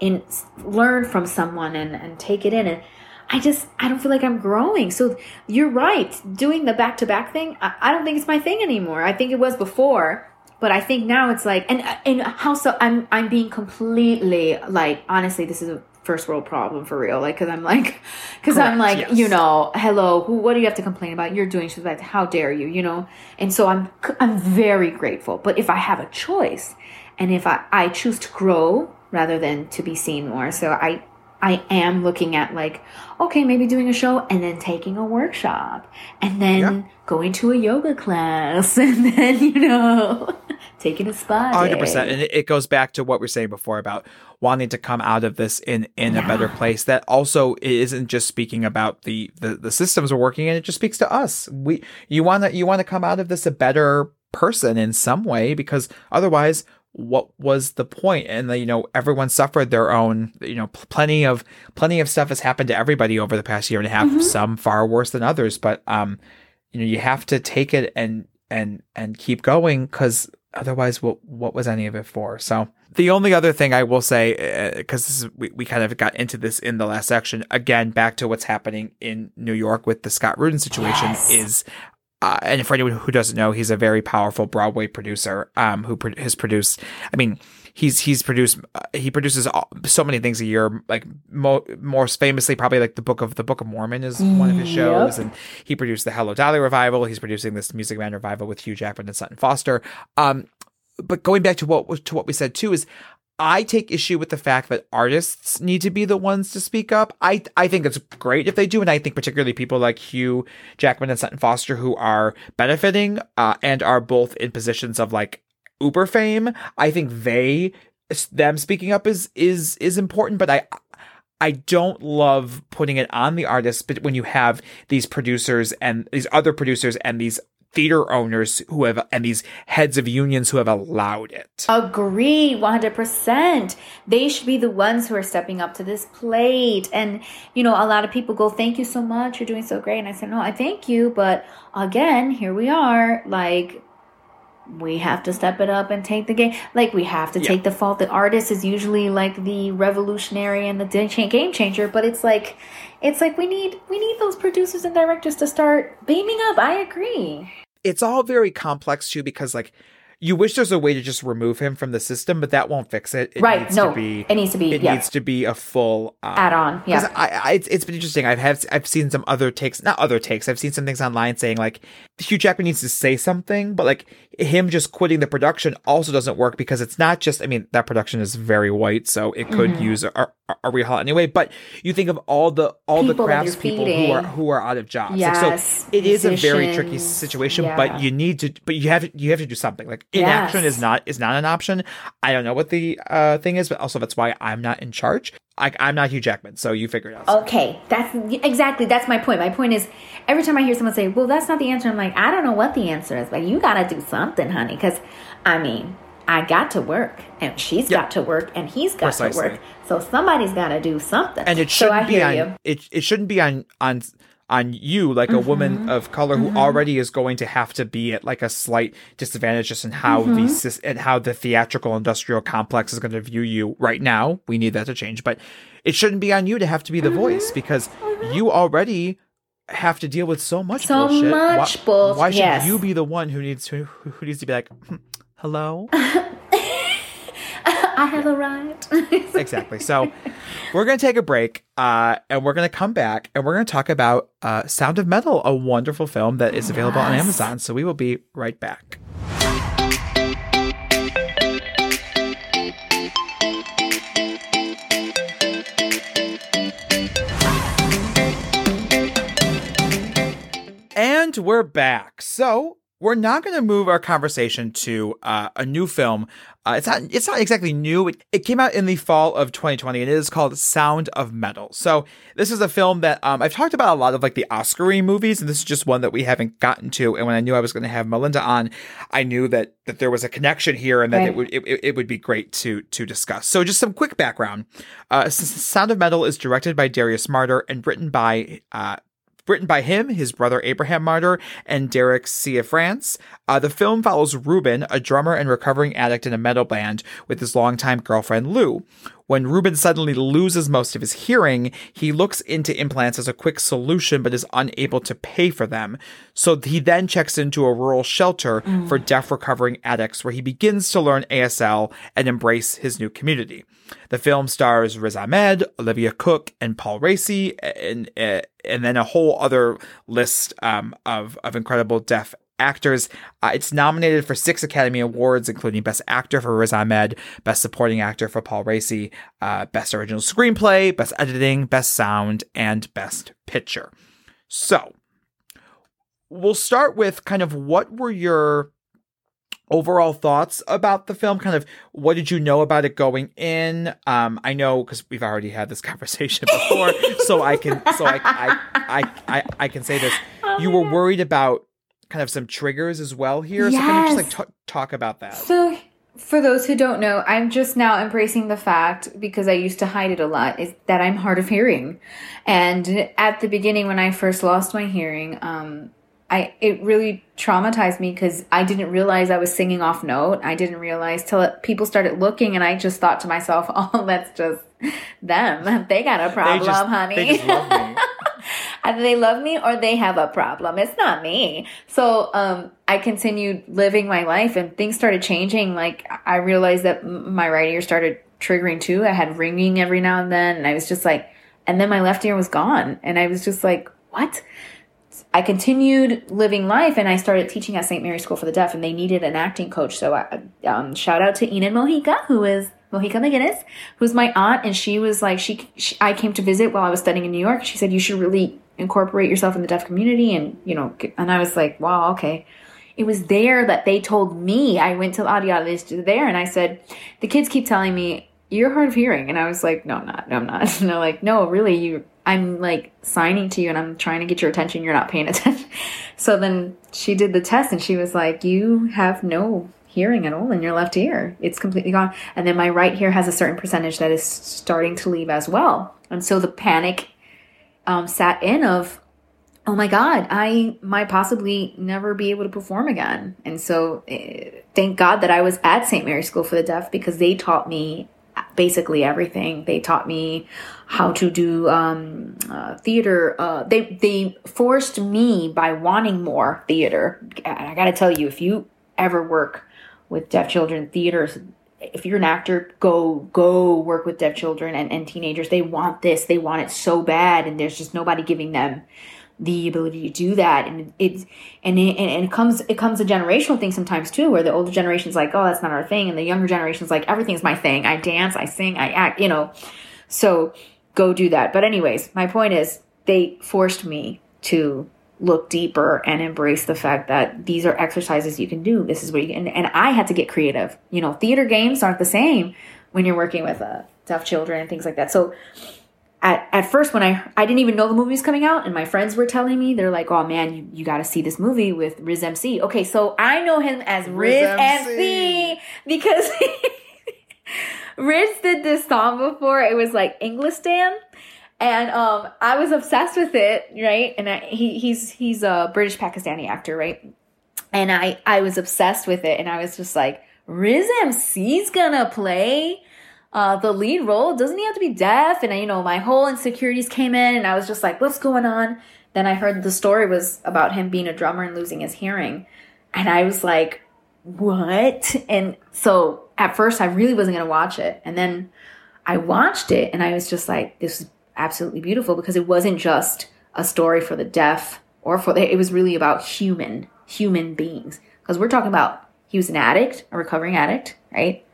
in, learn from someone and, and take it in. And I just, I don't feel like I'm growing. So you're right. Doing the back to back thing, I, I don't think it's my thing anymore. I think it was before but I think now it's like, and and how so? I'm I'm being completely like, honestly, this is a first world problem for real. Like, cause I'm like, cause Correct, I'm like, yes. you know, hello, who? What do you have to complain about? You're doing. She's like, how dare you? You know. And so I'm I'm very grateful. But if I have a choice, and if I I choose to grow rather than to be seen more, so I I am looking at like, okay, maybe doing a show and then taking a workshop and then yeah. going to a yoga class [LAUGHS] and then, you know, [LAUGHS] taking a spa. Hundred percent, and it goes back to what we are saying before about wanting to come out of this in in yeah. a better place. That also isn't just speaking about the, the the systems we're working in; it just speaks to us. We you want to you want to come out of this a better person in some way because otherwise what was the point and you know everyone suffered their own you know plenty of plenty of stuff has happened to everybody over the past year and a half mm-hmm. some far worse than others but um you know you have to take it and and and keep going because otherwise what what was any of it for so the only other thing i will say because uh, we, we kind of got into this in the last section again back to what's happening in new york with the scott rudin situation yes. is uh, and for anyone who doesn't know, he's a very powerful Broadway producer um, who pro- has produced. I mean, he's he's produced uh, he produces all, so many things a year. Like mo- most famously, probably like the book of the Book of Mormon is one of his shows, yep. and he produced the Hello Dolly revival. He's producing this Music Man revival with Hugh Jackman and Sutton Foster. Um, but going back to what to what we said too is I take issue with the fact that artists need to be the ones to speak up. I I think it's great if they do, and I think particularly people like Hugh Jackman and Sutton Foster who are benefiting uh, and are both in positions of like uber fame. I think they them speaking up is is is important, but I I don't love putting it on the artists, but when you have these producers and these other producers and these theater owners who have and these heads of unions who have allowed it. Agree 100%. They should be the ones who are stepping up to this plate. And, you know, a lot of people go, Thank you so much. You're doing so great. And I said, No, I thank you. But again, here we are. Like, we have to step it up and take the game. Like we have to yeah. take the fault. The artist is usually like the revolutionary and the game changer, but it's like, it's like we need we need those producers and directors to start beaming up. I agree. It's all very complex too because like you wish there's a way to just remove him from the system, but that won't fix it. it right? no, be, it needs to be. It yeah. needs to be a full um, add-on. Yeah, I, I, it's, it's been interesting. I've had I've seen some other takes, not other takes. I've seen some things online saying like Hugh Jackman needs to say something, but like him just quitting the production also doesn't work because it's not just. I mean, that production is very white, so it could mm-hmm. use a, a hot anyway. But you think of all the all people the craftspeople who are who are out of jobs. Yes, like, so it is a very tricky situation, yeah. but you need to. But you have you have to do something. Like inaction yes. is not is not an option. I don't know what the uh, thing is, but also that's why I'm not in charge. I, I'm not Hugh Jackman, so you figure it out. Okay, that's exactly that's my point. My point is every time I hear someone say, "Well, that's not the answer," I'm like, I don't know what the answer is, but you got to do something, honey, because I mean, I got to work, and she's yep. got to work, and he's got Precisely. to work. So somebody's got to do something. And it shouldn't so be on. You. It it shouldn't be on on on you, like a mm-hmm. woman of color who mm-hmm. already is going to have to be at like a slight disadvantage just in how mm-hmm. the and how the theatrical industrial complex is going to view you right now. We need that to change, but it shouldn't be on you to have to be the voice mm-hmm. because mm-hmm. you already have to deal with so much so bullshit. much why, bullshit. Why should yes. you be the one who needs to who needs to be like, hmm, hello? [LAUGHS] I have arrived. [LAUGHS] exactly. So we're going to take a break uh, and we're going to come back and we're going to talk about uh, Sound of Metal, a wonderful film that is available yes. on Amazon. So we will be right back. And we're back. So we're now going to move our conversation to uh, a new film. Uh, it's not it's not exactly new. It, it, came out in the fall of 2020, and it is called Sound of Metal. So this is a film that um, I've talked about a lot of like the Oscar movies, and this is just one that we haven't gotten to. And when I knew I was going to have Melinda on, I knew that that there was a connection here, and that right. it would it, it, would be great to to discuss. So just some quick background: uh, Sound of Metal is directed by Darius Marder and written by uh, Written by him, his brother Abraham Marder, and Derek Cianfrance. Uh, the film follows Ruben, a drummer and recovering addict in a metal band, with his longtime girlfriend Lou. When Ruben suddenly loses most of his hearing, he looks into implants as a quick solution but is unable to pay for them. So he then checks into a rural shelter mm. for deaf recovering addicts where he begins to learn ASL and embrace his new community. The film stars Riz Ahmed, Olivia Cooke, and Paul Raci, and and then a whole other list um, of of incredible deaf actors. Uh, it's nominated for six Academy Awards, including Best Actor for Riz Ahmed, Best Supporting Actor for Paul Raci, uh, Best Original Screenplay, Best Editing, Best Sound, and Best Picture. So, we'll start with kind of what were your overall thoughts about the film kind of what did you know about it going in um i know because we've already had this [LAUGHS] conversation before so i can so I, I i i i, can say this [LAUGHS] oh you were God. worried about kind of some triggers as well here yes. so kind of just like t- talk about that so for those who don't know i'm just now embracing the fact because i used to hide it a lot is that i'm hard of hearing and at the beginning when i first lost my hearing um I it really traumatized me because I didn't realize I was singing off note. I didn't realize till it, people started looking, and I just thought to myself, [LAUGHS] "Oh, that's just them. They got a problem, just, honey. Either they love me or they have a problem. It's not me." So um, I continued living my life, and things started changing. Like I realized that my right ear started triggering too. I had ringing every now and then, and I was just like, and then my left ear was gone, and I was just like, "What?" I continued living life and I started teaching at St. Mary's School for the Deaf and they needed an acting coach. So I, um, shout out to Enid Mojica, who is Mojica McGinnis, who's my aunt. And she was like, she, she, I came to visit while I was studying in New York. She said, you should really incorporate yourself in the deaf community. And, you know, and I was like, wow, okay. It was there that they told me, I went to the audiologist there and I said, the kids keep telling me, you're hard of hearing. And I was like, no, I'm not. No, I'm not. [LAUGHS] And they're like, no, really, you I'm like signing to you and I'm trying to get your attention. You're not paying [LAUGHS] attention. So then she did the test and she was like, You have no hearing at all in your left ear. It's completely gone. And then my right ear has a certain percentage that is starting to leave as well. And so the panic um, sat in of, oh my God, I might possibly never be able to perform again. And so uh, thank God that I was at St. Mary's School for the Deaf because they taught me basically everything. They taught me how to do um, uh, theater. Uh, they they forced me by wanting more theater. And I got to tell you, if you ever work with deaf children, theaters. If you're an actor, go go work with deaf children and, and teenagers. They want this. They want it so bad, and there's just nobody giving them the ability to do that. And it's and it, and it comes it comes a generational thing sometimes too where the older generation's like oh that's not our thing. And the younger generation's like everything's my thing. I dance i sing i act you know? So go do that. But anyways my point is they forced me to look deeper and embrace the fact that these are exercises you can do. This is what you can and i had to get creative. You know theater games aren't the same when you're working with uh, deaf children and things like that. So at, at first when I I didn't even know the movie was coming out and my friends were telling me they're like oh man you, you got to see this movie with Riz MC okay so I know him as Riz, Riz MC. MC because [LAUGHS] Riz did this song before. It was like English Englistan and um I was obsessed with it right and I, he he's he's a British Pakistani actor right and I I was obsessed with it and I was just like Riz MC's gonna play uh, the lead role. Doesn't he have to be deaf? And you know, my whole insecurities came in, and I was just like, "What's going on?" Then I heard the story was about him being a drummer and losing his hearing, and I was like, "What?" And so at first, I really wasn't gonna watch it, and then I watched it, and I was just like, "This is absolutely beautiful," because it wasn't just a story for the deaf or for the. It was really about human human beings because we're talking about he was an addict, a recovering addict, right?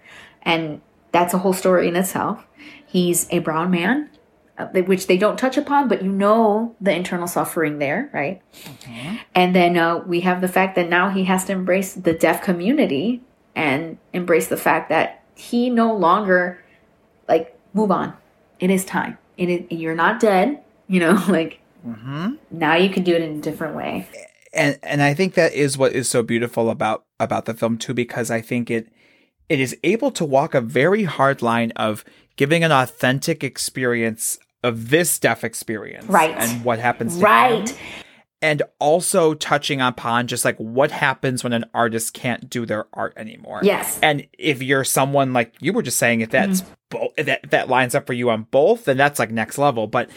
And that's a whole story in itself. He's a brown man uh, which they don't touch upon, but you know the internal suffering there, right? Mm-hmm. And then uh, we have the fact that now he has to embrace the deaf community and embrace the fact that he no longer like move on. It is time. It is, you're not dead. You know, [LAUGHS] like mm-hmm. now you can do it in a different way. And and I think that is what is so beautiful about about the film too, because I think it it is able to walk a very hard line of giving an authentic experience of this deaf experience, right, and what happens, right. Him, and also touching upon just like what happens when an artist can't do their art anymore. Yes. And if you're someone like you were just saying, if that's mm-hmm. bo- that that lines up for you on both, then that's like next level. But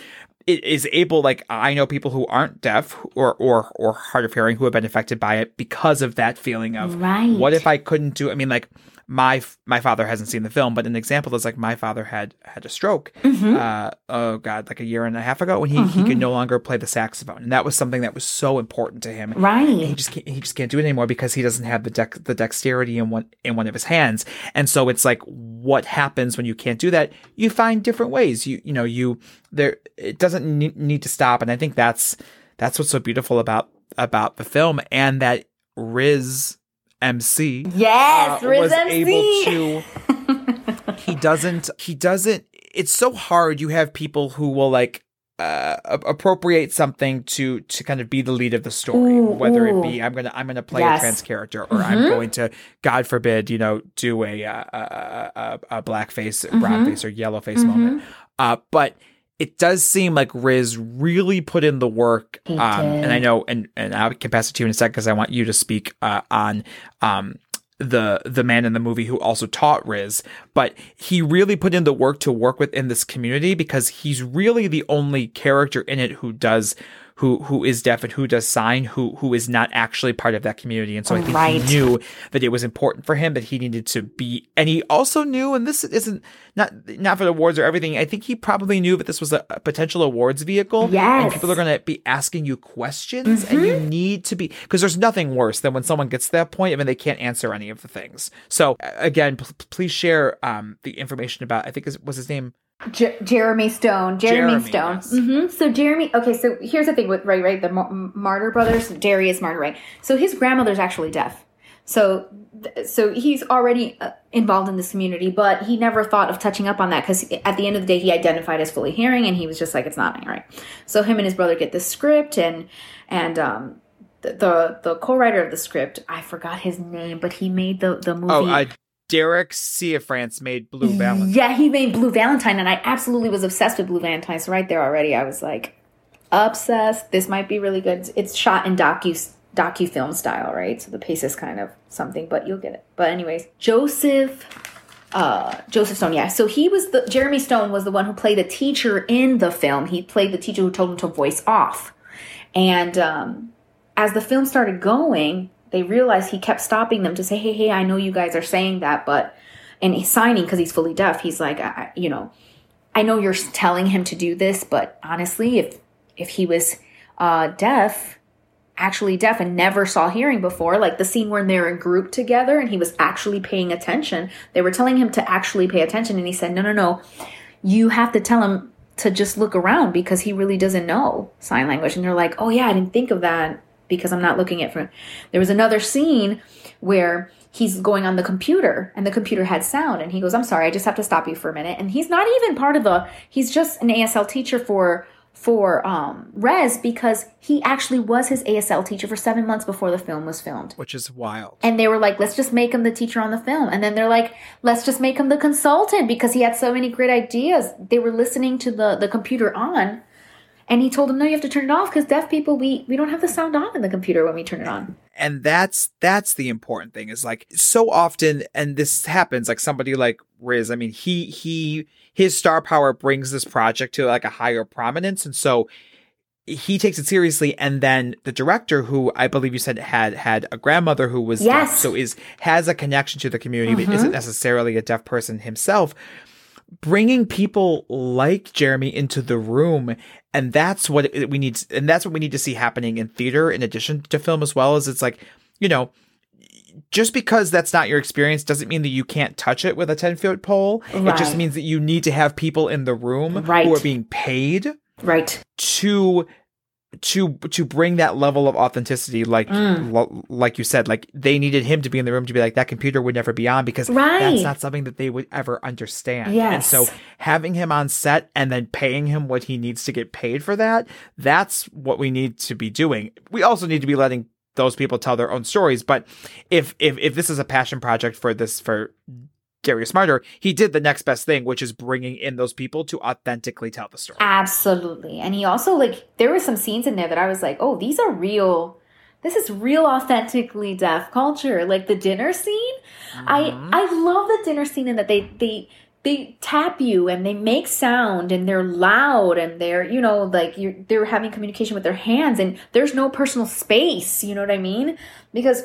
it is able like I know people who aren't deaf or or or hard of hearing who have been affected by it because of that feeling of right. what if I couldn't do I mean like my my father hasn't seen the film, but an example is like my father had had a stroke. Mm-hmm. Uh, oh god, like a year and a half ago, when he, mm-hmm. he could mm-hmm. no longer play the saxophone, and that was something that was so important to him. Right, and he just can't, he just can't do it anymore because he doesn't have the deck the dexterity in one in one of his hands, and so it's like what happens when you can't do that? You find different ways. You you know you there it doesn't need to stop, and I think that's that's what's so beautiful about about the film, and that Riz MC. Yes, uh, was MC. able [LAUGHS] to. he doesn't. He doesn't. It's so hard. You have people who will like uh, appropriate something to to kind of be the lead of the story, ooh, whether ooh. it be I'm gonna I'm gonna play yes. a trans character, or mm-hmm. I'm going to, God forbid, you know, do a uh, a, a, a blackface, mm-hmm. brown face, or yellowface mm-hmm. moment. Uh, but it does seem like Riz really put in the work. Um, and I know, and, and I can pass it to you in a sec because I want you to speak uh, on um, the the man in the movie who also taught Riz, but he really put in the work to work within this community because he's really the only character in it who does who who is deaf and who does sign who who is not actually part of that community and so i think right. he knew that it was important for him that he needed to be and he also knew and this isn't not not for the awards or everything i think he probably knew that this was a, a potential awards vehicle yes. and people are going to be asking you questions mm-hmm. and you mm-hmm. need to be because there's nothing worse than when someone gets to that point and they can't answer any of the things so again p- please share um, the information about i think it was his name J- Jeremy Stone. Jeremy, Jeremy Stone. Yes. Mm-hmm. So Jeremy. Okay. So here's the thing with Ray. Right. The Marder brothers. Darius Marder. Right. So his grandmother's actually deaf. So so he's already uh, involved in this community, but he never thought of touching up on that because at the end of the day, he identified as fully hearing, and he was just like, it's not right. So him and his brother get the script, and and um, the the, the co-writer of the script, I forgot his name, but he made the the movie. Oh, uh, Derek Cianfrance made Blue Valentine. Yeah, he made Blue Valentine, and I absolutely was obsessed with Blue Valentine. So right there already, I was like, obsessed. This might be really good. It's shot in docu docu film style, right? So the pace is kind of something, but you'll get it. But anyways, Joseph. Uh, Joseph Stone, yeah. So he was the Jeremy Stone was the one who played the teacher in the film. He played the teacher who told him to voice off. And um, as the film started going, they realized he kept stopping them to say, "Hey, hey, I know you guys are saying that, but," and he's signing because he's fully deaf. He's like, I, you know, I know you're telling him to do this, but honestly, if if he was uh, deaf, actually deaf and never saw hearing before, like the scene where they're in group together and he was actually paying attention, they were telling him to actually pay attention, and he said, "No, no, no, you have to tell him." To just look around because he really doesn't know sign language. And they're like, oh, yeah, I didn't think of that because I'm not looking at from. There was another scene where he's going on the computer and the computer had sound and he goes, "I'm sorry, I just have to stop you for a minute." And he's not even part of the. He's just an ASL teacher for for um, Riz because he actually was his ASL teacher for seven months before the film was filmed. Which is wild. And they were like, let's just make him the teacher on the film. And then they're like, let's just make him the consultant because he had so many great ideas. They were listening to the, the computer on and he told him, no, you have to turn it off because deaf people, we, we don't have the sound on in the computer when we turn it on. And that's, that's the important thing is like so often, and this happens like somebody like Riz, I mean, he, he, his star power brings this project to like a higher prominence. And so he takes it seriously and then the director who i believe you said had had a grandmother who was yes. deaf so is has a connection to the community mm-hmm. but isn't necessarily a deaf person himself bringing people like Jeremy into the room and that's what we need and that's what we need to see happening in theater in addition to film as well as it's like you know just because that's not your experience doesn't mean that you can't touch it with a 10 foot pole. Right. It just means that you need to have people in the room right. who are being paid right to to to bring that level of authenticity like mm. l- like you said like they needed him to be in the room to be like that computer would never be on because right. that's not something that they would ever understand yes. and so having him on set and then paying him what he needs to get paid for that that's what we need to be doing we also need to be letting those people tell their own stories but if if if this is a passion project for this for Darius Marder, he did the next best thing, which is bringing in those people to authentically tell the story. Absolutely. And he also, like, there were some scenes in there that I was like, oh, these are real. This is real, authentically deaf culture. Like the dinner scene. Mm-hmm. I I love the dinner scene in that they they they tap you and they make sound and they're loud and they're you know like you're they're having communication with their hands and there's no personal space. You know what I mean? Because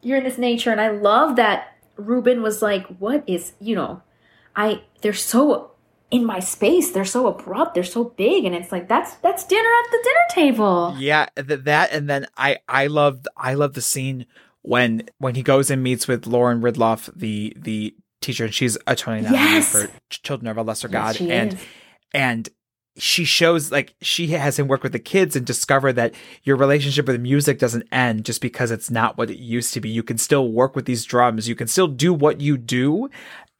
you're in this nature, and I love that Ruben was like, "What is you know, I they're so in my space. They're so abrupt. They're so big, and it's like that's that's dinner at the dinner table." Yeah, th- that and then I I love I love the scene when when he goes and meets with Lauren Ridloff, the the teacher, and she's a nominee yes! for Children of a Lesser God, yes, and is. and she shows like she has him work with the kids and discover that your relationship with music doesn't end just because it's not what it used to be. You can still work with these drums. You can still do what you do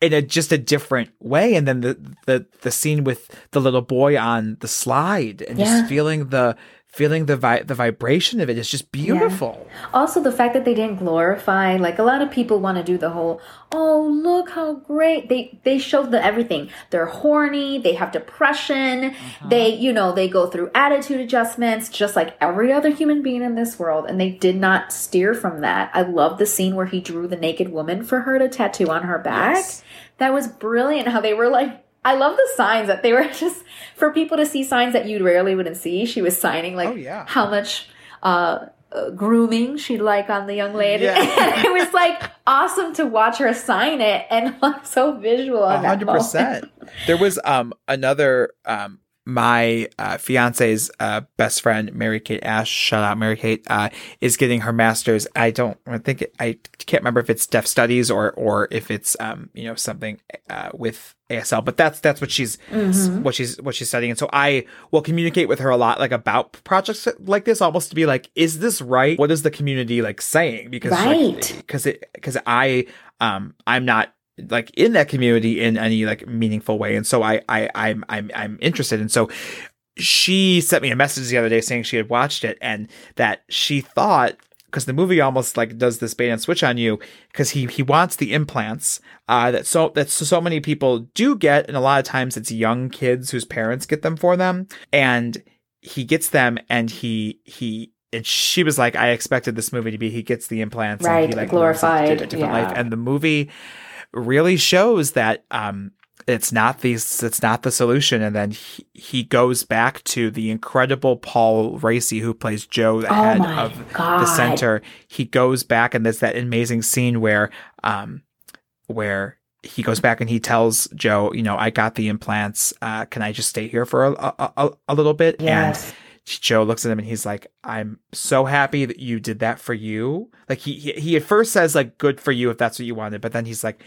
in a just a different way. And then the the the scene with the little boy on the slide and yeah. just feeling the feeling the vi- the vibration of it is just beautiful. Yeah. Also, the fact that they didn't glorify, like a lot of people want to do the whole, oh look how great they they showed the everything. They're horny, they have depression, uh-huh. they you know they go through attitude adjustments just like every other human being in this world, and they did not steer from that. I love the scene where he drew the naked woman for her to tattoo on her back. Yes. That was brilliant. How they were like I love the signs that they were [LAUGHS] just for people to see signs that you rarely wouldn't see. She was signing like oh, yeah. how much uh, uh, grooming she'd like on the young lady. Yeah. [LAUGHS] it was like awesome to watch her sign it and [LAUGHS] like so visual. hundred percent. There was um another um my uh, fiance's uh, best friend, Mary Kate Ash, shout out Mary Kate, uh, is getting her master's. I don't, I think, I can't remember if it's deaf studies or, or if it's, um, you know, something, uh, with ASL, but that's, that's what she's, mm-hmm. what she's, what she's studying. And so I will communicate with her a lot, like about projects like this, almost to be like, is this right? What is the community like saying? Because, right. like, cause it, cause I, um, I'm not like in that community in any like meaningful way. And so I, I, I'm, I'm, I'm interested. And so she sent me a message the other day saying she had watched it and that she thought because the movie almost like does this bait and switch on you because he he wants the implants uh, that so that so many people do get and a lot of times it's young kids whose parents get them for them and he gets them and he he and she was like I expected this movie to be he gets the implants right and he like glorified a different yeah. life and the movie really shows that um, it's not these it's not the solution and then he, he goes back to the incredible paul raci who plays joe the oh head of God. the center he goes back and there's that amazing scene where um where he goes back and he tells joe you know i got the implants uh can i just stay here for a, a, a little bit yes. and Joe looks at him and he's like, "I'm so happy that you did that for you." Like he, he he at first says like, "Good for you if that's what you wanted," but then he's like,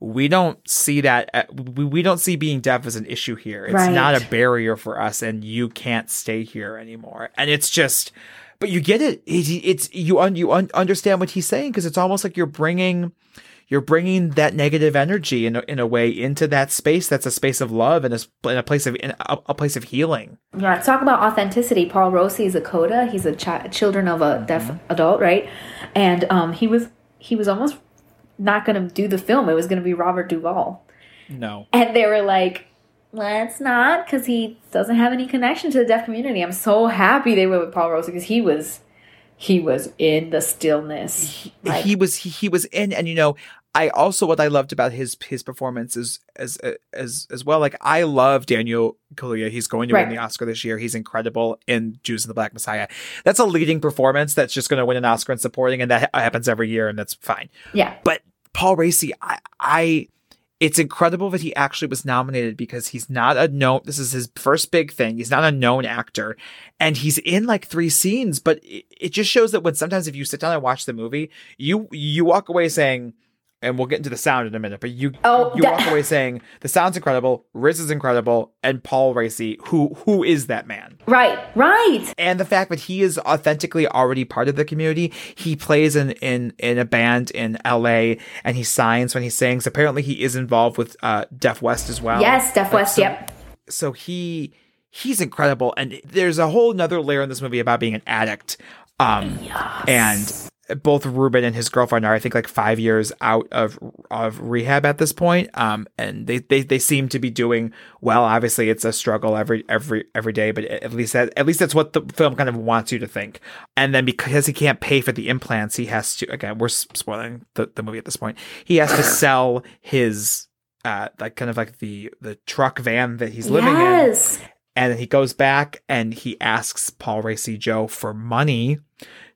we don't see that uh, we, don't see being deaf as an issue here it's right. not a barrier for us and you can't stay here anymore and it's just but you get it, it it's you un, you un, understand what he's saying because it's almost like you're bringing you're bringing that negative energy in a, in a way into that space that's a space of love and a, in a place of in a, a, place of healing. Yeah, talk about authenticity. Paul Raci is a coda. He's a ch- children of a deaf mm-hmm. adult, right? And um, he was he was almost not going to do the film. It was going to be Robert Duvall. No. And they were like, let's not, because he doesn't have any connection to the deaf community. I'm so happy they went with Paul Rose because he was he was in the stillness. He, like, he was he, he was in, and you know, I also what I loved about his his performance is as uh, as as well. Like I love Daniel Kaluuya. He's going to right. win the Oscar this year. He's incredible in Judas and the Black Messiah. That's a leading performance that's just going to win an Oscar in supporting, and that happens every year, and that's fine. Yeah. But Paul Raci, I, I it's incredible that he actually was nominated because he's not a known, this is his first big thing. He's not a known actor and he's in like three scenes, but it, it just shows that when sometimes if you sit down and watch the movie, you, you walk away saying, and we'll get into the sound in a minute, but you oh, you that- walk away saying the sound's incredible, Riz is incredible, and Paul Raci, who who is that man? Right, right. And the fact that he is authentically already part of the community. He plays in in in a band in L.A. and he signs when he sings. Apparently, he is involved with uh, Deaf West as well. Yes, Deaf West. So, yep. So he he's incredible, and there's a whole nother layer in this movie about being an addict. Um, yes. Both Ruben and his girlfriend are, I think, like five years out of of rehab at this point. Um, and they, they they seem to be doing well. Obviously, it's a struggle every every every day, but at least that at least that's what the film kind of wants you to think. And then because he can't pay for the implants, he has to. Again, we're spoiling the, the movie at this point. He has to [CLEARS THROAT] sell his uh like kind of like the the truck van that he's living yes. in. And then he goes back and he asks Paul Raci Joe for money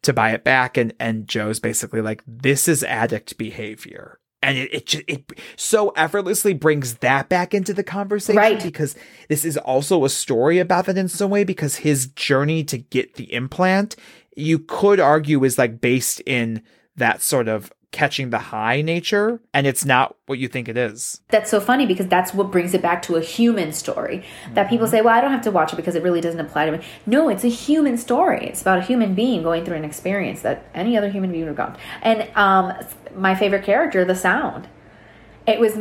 to buy it back. And, and Joe's basically like, this is addict behavior. And it, it, it so effortlessly brings that back into the conversation right. because this is also a story about that in some way because his journey to get the implant, you could argue is like based in that sort of catching the high nature and it's not what you think it is. That's so funny because that's what brings it back to a human story. That mm-hmm. people say, well, I don't have to watch it because it really doesn't apply to me. No, it's a human story. It's about a human being going through an experience that any other human being would have gone. And um, my favorite character, the sound. It was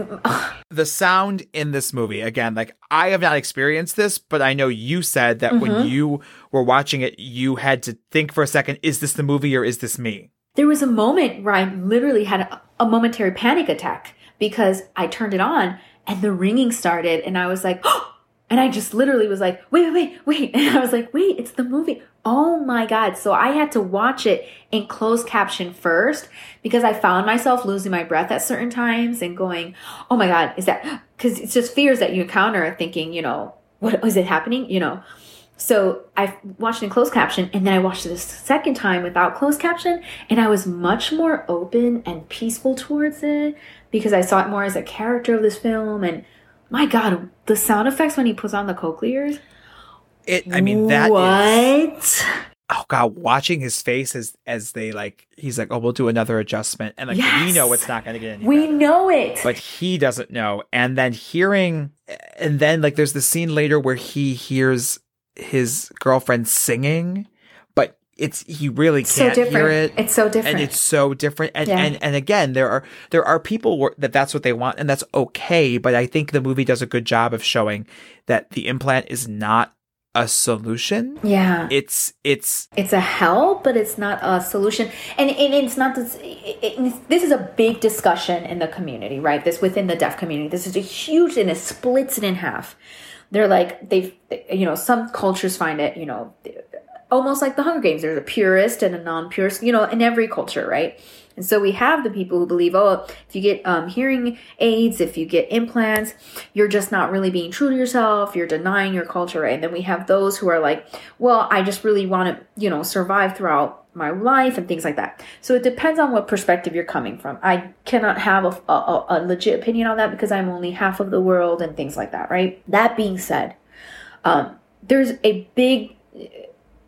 [LAUGHS] the sound in this movie. Again, like I have not experienced this, but I know you said that mm-hmm. when you were watching it, you had to think for a second, is this the movie or is this me? There was a moment where I literally had a, a momentary panic attack because I turned it on and the ringing started and I was like, oh! [GASPS] and I just literally was like, wait, wait, wait, wait. [LAUGHS] And I was like, wait, it's the movie. Oh my God. So I had to watch it in closed caption first because I found myself losing my breath at certain times and going, oh my God, is that, because it's just fears that you encounter thinking, you know, what is it happening? You know, so I watched in closed caption and then I watched it a second time without closed caption and I was much more open and peaceful towards it because I saw it more as a character of this film and my god, the sound effects when he puts on the cochlears. It I mean that What? Is, oh god, watching his face as as they like he's like, "Oh, we'll do another adjustment." And like yes. we know it's not going to get any We better. know it. But he doesn't know. And then hearing and then like there's the scene later where he hears his girlfriend singing, but it's he really can't so hear it. It's so different, and it's so different. And yeah. and and again, there are there are people that that's what they want, and that's okay. But I think the movie does a good job of showing that the implant is not a solution. Yeah. It's it's it's a help, but it's not a solution. And, and it's not this it, it, this is a big discussion in the community, right? This within the deaf community. This is a huge and it splits it in half they're like they've you know some cultures find it you know almost like the Hunger Games. There's a purist and a non-purist, you know, in every culture, right? And so we have the people who believe, oh, if you get um, hearing aids, if you get implants, you're just not really being true to yourself. You're denying your culture, right? And then we have those who are like, well, I just really want to, you know, survive throughout my life and things like that. So it depends on what perspective you're coming from. I cannot have a, a, a legit opinion on that because I'm only half of the world and things like that, right? That being said, um, there's a big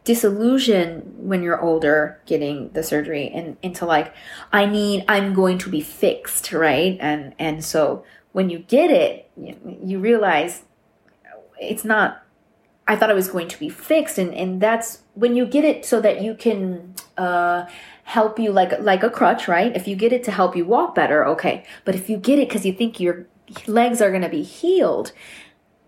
disillusion when you're older getting the surgery and into like i need i'm going to be fixed right and and so when you get it you, you realize it's not I thought I was going to be fixed, and and that's when you get it so that you can uh, help you like like a crutch, right? If you get it to help you walk better, okay. But if you get it because you think your legs are going to be healed,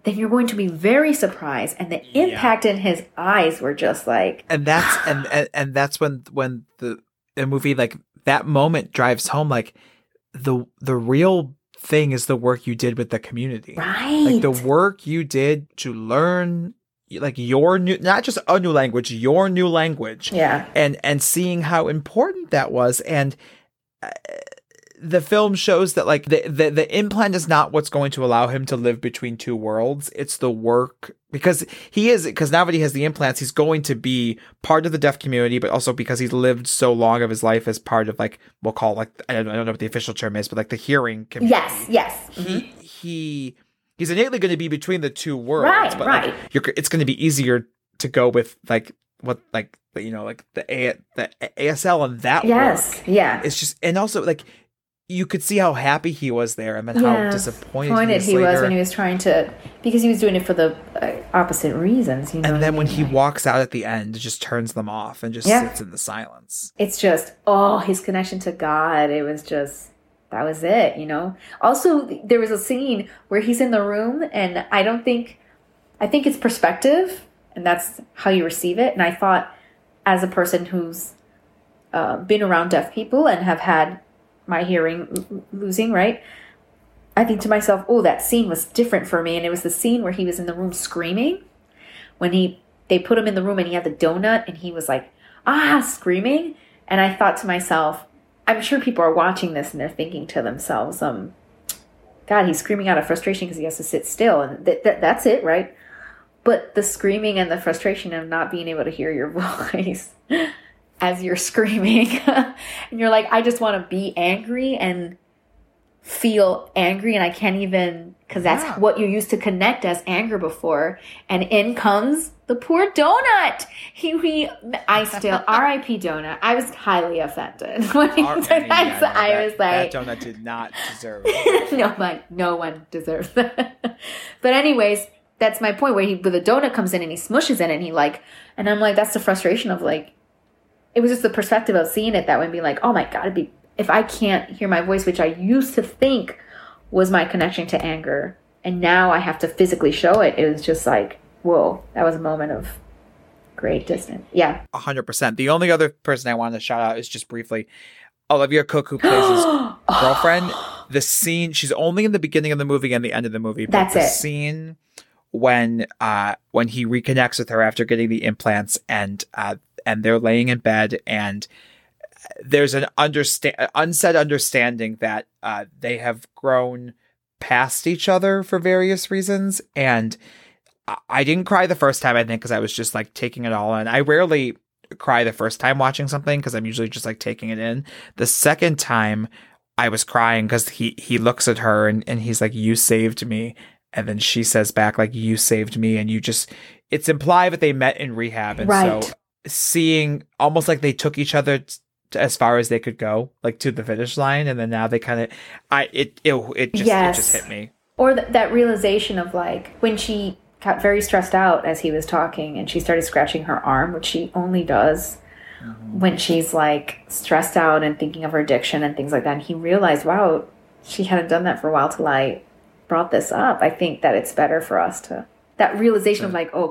then you're going to be very surprised. And the impact yeah. in his eyes were just like, and that's and, and and that's when when the the movie like that moment drives home like the the real thing is the work you did with the community. Right. Like the work you did to learn like your new not just a new language your new language yeah and and seeing how important that was and uh, the film shows that like the, the the implant is not what's going to allow him to live between two worlds. It's the work because he is because now that he has the implants, he's going to be part of the deaf community, but also because he's lived so long of his life as part of like we'll call like I don't, I don't know what the official term is, but like the hearing community. Yes, yes. Mm-hmm. He he he's innately going to be between the two worlds, right? But right. Like, it's going to be easier to go with like what like you know like the A the ASL and that yes work. yeah it's just and also like you could see how happy he was there and then yeah. how disappointed he was, he was when he was trying to because he was doing it for the uh, opposite reasons you know and then when he walks out at the end just turns them off and just yeah. sits in the silence it's just oh his connection to god it was just that was it you know also there was a scene where he's in the room and i don't think i think it's perspective and that's how you receive it and i thought as a person who's uh, been around deaf people and have had my hearing losing, right? I think to myself, oh, that scene was different for me. And it was the scene where he was in the room screaming when he they put him in the room and he had the donut and he was like, ah, screaming. And I thought to myself, I'm sure people are watching this and they're thinking to themselves, um, God, he's screaming out of frustration because he has to sit still. And th- th- that's it, right? But the screaming and the frustration of not being able to hear your [LAUGHS] voice as you're [LAUGHS] screaming. And you're like i just want to be angry and feel angry and i can't even because that's yeah. what you used to connect as anger before. And in comes the poor donut. He, he i still [LAUGHS] rip donut. I was highly offended. [LAUGHS] When he R- said that, yeah, no, i that, was like that donut did not deserve it. No like no one deserves that. But anyways that's my point where he with the donut comes in and he smushes it and he like and i'm like that's the frustration of like it was just the perspective of seeing it that way and being like, oh my God, it'd be, if I can't hear my voice, which I used to think was my connection to anger, and now I have to physically show it, it was just like, whoa, that was a moment of great distance. Yeah. 100%. The only other person I wanted to shout out is just briefly Olivia Cooke, who plays his [GASPS] girlfriend. The scene, she's only in the beginning of the movie and the end of the movie. But That's the it. scene when uh when he reconnects with her after getting the implants and uh and they're laying in bed and there's an understand unsaid understanding that uh, they have grown past each other for various reasons and I didn't cry the first time I think because I was just like taking it all in. I rarely cry the first time watching something because I'm usually just like taking it in. The second time I was crying because he he looks at her and, and he's like, You saved me. And then she says back like you saved me and you just it's implied that they met in rehab and right. so seeing almost like they took each other t- as far as they could go, like to the finish line, and then now they kind of, I it it it just yes. it just hit me. Or th- that realization of like when she got very stressed out as he was talking, and she started scratching her arm, which she only does mm-hmm. when she's like stressed out and thinking of her addiction and things like that. And he realized, wow, she hadn't done that for a while till I brought this up. I think that it's better for us to that realization of like, oh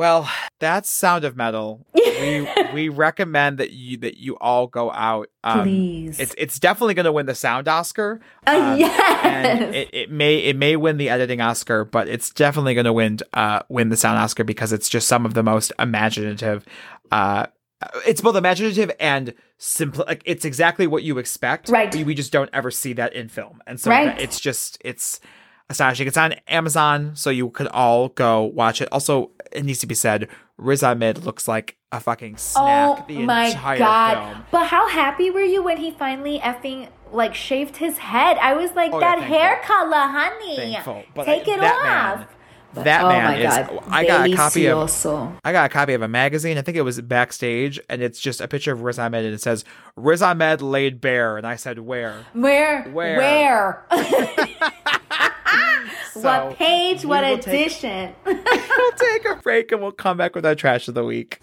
well, that's Sound of Metal. we [LAUGHS] we recommend that you that you all go out. Um, Please, it's it's definitely going to win the sound Oscar. Uh, um, yes, and it, it may it may win the editing Oscar, but it's definitely going to win uh win the sound Oscar because it's just some of the most imaginative. Uh, it's both imaginative and simple. Like it's exactly what you expect. Right. We, we just don't ever see that in film, and so right. it's just it's astonishing. It's on Amazon, so you could all go watch it. Also, it needs to be said, Riz Ahmed looks like a fucking snack oh, the my entire God. film. But how happy were you when he finally effing like shaved his head? I was like, oh, that yeah, hair color, honey. Thankful. But Take it off. Man, that oh man is. God. I got Delicioso. a copy of. I got a copy of a magazine. I think it was backstage, and it's just a picture of Riz Ahmed, and it says Riz Ahmed laid bare, and I said, "Where? Where? Where? Where?" [LAUGHS] [LAUGHS] so what page? What edition? Take, [LAUGHS] we'll take a break, and we'll come back with our trash of the week.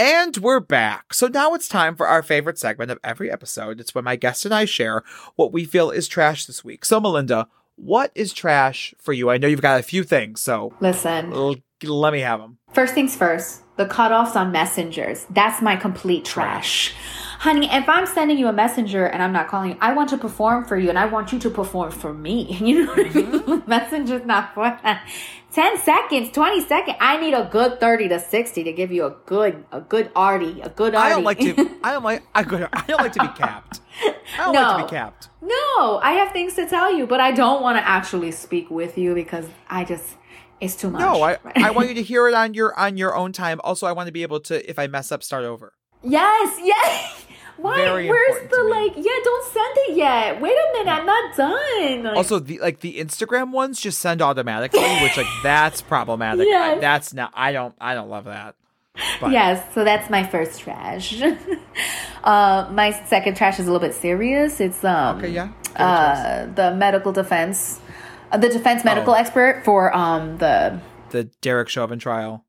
And we're back. So now it's time for our favorite segment of every episode. It's when my guest and I share what we feel is trash this week. So, Melinda, what is trash for you? I know you've got a few things, so listen. let me have them. First things first. the cutoffs on messengers. That's my complete trash. trash. Honey, if I'm sending you a messenger and I'm not calling you, I want to perform for you and I want you to perform for me. [LAUGHS] You know what mm-hmm. I mean? Mm-hmm. [LAUGHS] Messenger's not for that. 10 seconds, 20 seconds. I need a good 30 to 60 to give you a good, a good arty, a good arty. I don't like to, [LAUGHS] I don't like, I, I don't like to be capped. I don't no, like to be capped. No, I have things to tell you, but I don't want to actually speak with you because I just, it's too much. No, I, [LAUGHS] I want you to hear it on your on your own time. Also, I want to be able to, if I mess up, start over. Yes, yes. [LAUGHS] Why? Very Where's the like? Yeah, don't send it yet. Wait a minute, I'm not done. Like, also, the like the Instagram ones just send automatically, which like that's problematic. Yes. I, that's not. I don't. I don't love that. But. Yes, so that's my first trash. [LAUGHS] uh, my second trash is a little bit serious. It's um, okay, yeah. Uh, the medical defense, uh, the defense medical oh. expert for um the the Derek Chauvin trial.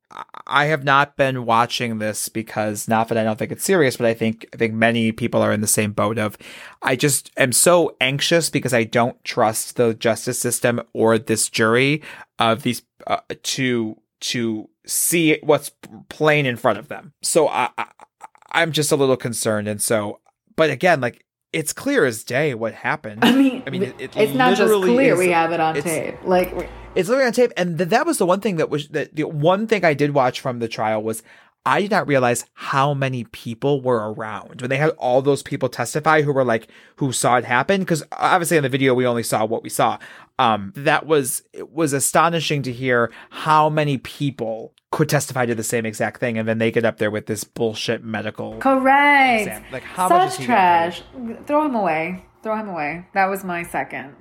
I have not been watching this because not that I don't think it's serious, but I think I think many people are in the same boat of I just am so anxious because I don't trust the justice system or this jury of these uh, to to see what's plain in front of them. So I, I I'm just a little concerned, and so but again, like it's clear as day what happened. I mean, I mean, it, it it's not just clear; is, we have it on tape. Like it's literally on tape, and th- that was the one thing that was that the one thing I did watch from the trial was I did not realize how many people were around when they had all those people testify who were like who saw it happen because obviously in the video we only saw what we saw. Um, that was it was astonishing to hear how many people could testify to the same exact thing, and then they get up there with this bullshit medical. Correct. Exam. Like how Such much trash. Throw him away. Throw him away. That was my second.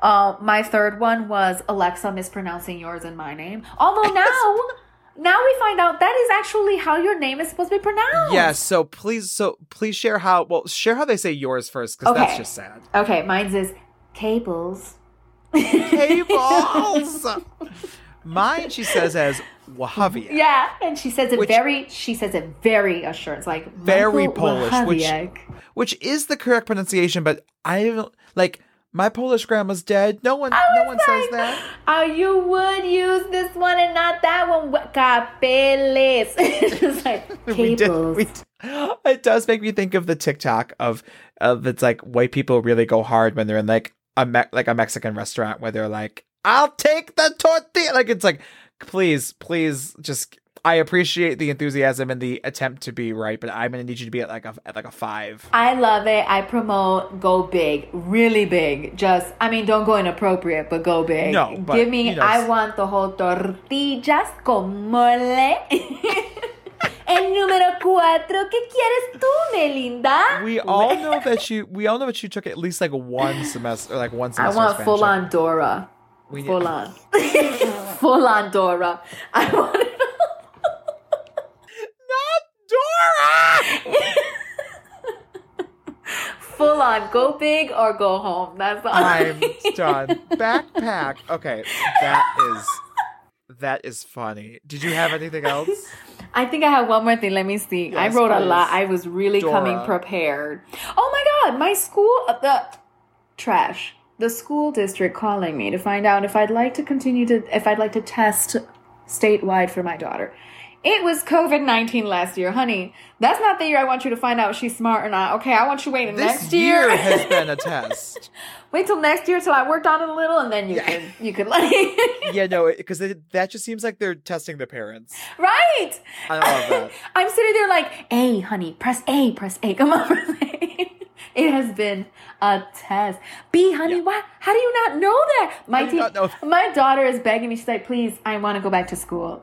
Uh, my third one was Alexa mispronouncing yours and my name. Although [LAUGHS] now. now we find out that is actually how your name is supposed to be pronounced. Yes, yeah, so please so please share how well share how they say yours first because okay. that's just sad. Okay, mine's is cables. Cables. [LAUGHS] Mine, she says as Wahavia. Yeah, and she says it which, very. She says it very assured, like very Polish, which which is the correct pronunciation. But I don't like my Polish grandma's dead. No one, no one like, says that. Oh, you would use this one and not that one. Capeles. [LAUGHS] it's like cables. [LAUGHS] We did, we, it does make me think of the TikTok of of it's like white people really go hard when they're in like a me- like a Mexican restaurant where they're like I'll take the tortilla. Like it's like, please, please, just. I appreciate the enthusiasm and the attempt to be right, but I'm gonna need you to be at like a at like a five. I love it. I promote go big, really big. Just I mean, don't go inappropriate, but go big. No, but, give me. You know, I want the whole tortillas con mole. [LAUGHS] El número cuatro, ¿qué quieres tú, Melinda? We all know that you. We all know that you took at least like one semester, like one semester. I want full on Dora. We Full need- on. [LAUGHS] Full on Dora. I want Not Dora! [LAUGHS] Full on. Go big or go home. That's all. I'm done. Backpack. Okay, that is that is funny. Did you have anything else? [LAUGHS] I think I have one more thing. Let me see. Yes, I wrote please. a lot. I was really Dora. coming prepared. Oh my god, my school uh, the trash the school district calling me to find out if I'd like to continue to if I'd like to test statewide for my daughter. It was COVID nineteen last year, honey. That's not the year I want you to find out if she's smart or not. Okay, I want you waiting this next year. year has [LAUGHS] been a test. Wait till next year till I worked on it a little, and then you yeah. can you could like. [LAUGHS] yeah, no, because that just seems like they're testing the parents. Right. I love that. [LAUGHS] I'm sitting there like, A, honey, press A, press A, come A. It has been a test. B, honey, yeah. why? How do you not know that? My te- my daughter is begging me. She's like, "Please, I want to go back to school."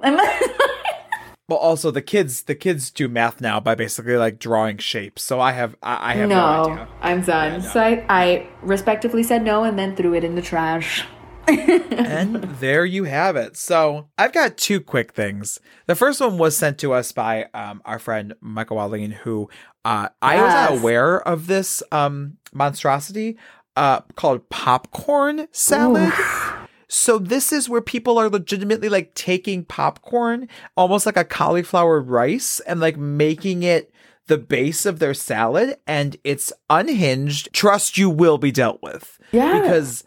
Well, also the kids, the kids do math now by basically like drawing shapes. So I have, I, I have no, no idea. I'm done. Yeah, no. So I, I respectively said no and then threw it in the trash. [LAUGHS] and there you have it. So I've got two quick things. The first one was sent to us by um, our friend Michael Walling, who uh, I was not aware of this um, monstrosity uh, called popcorn salad. Oof. So this is where people are legitimately like taking popcorn, almost like a cauliflower rice, and like making it the base of their salad, and it's unhinged. Trust you will be dealt with. Yeah. Because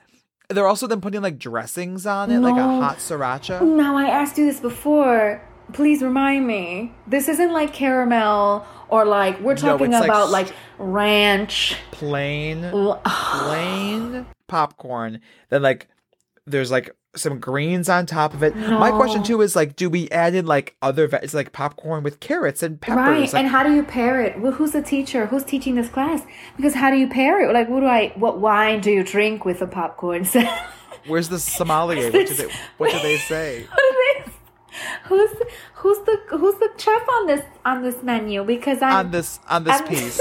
they're also then putting like dressings on it, no. like a hot sriracha. Now I asked you this before. please remind me. This isn't like caramel or like we're talking no, about like, like, ranch, plain, [SIGHS] plain popcorn. Then like there's like some greens on top of it. No. My question too is like, do we add in like other it's like popcorn with carrots and peppers? Right. Like, and how do you pair it? Well, who's the teacher? Who's teaching this class? Because how do you pair it? Like, what do I? What wine do you drink with the popcorn? [LAUGHS] Where's the sommelier? What do they, what do they [LAUGHS] say? who's who's the who's the chef on this on this menu? Because I'm on this on this I'm, [LAUGHS] piece.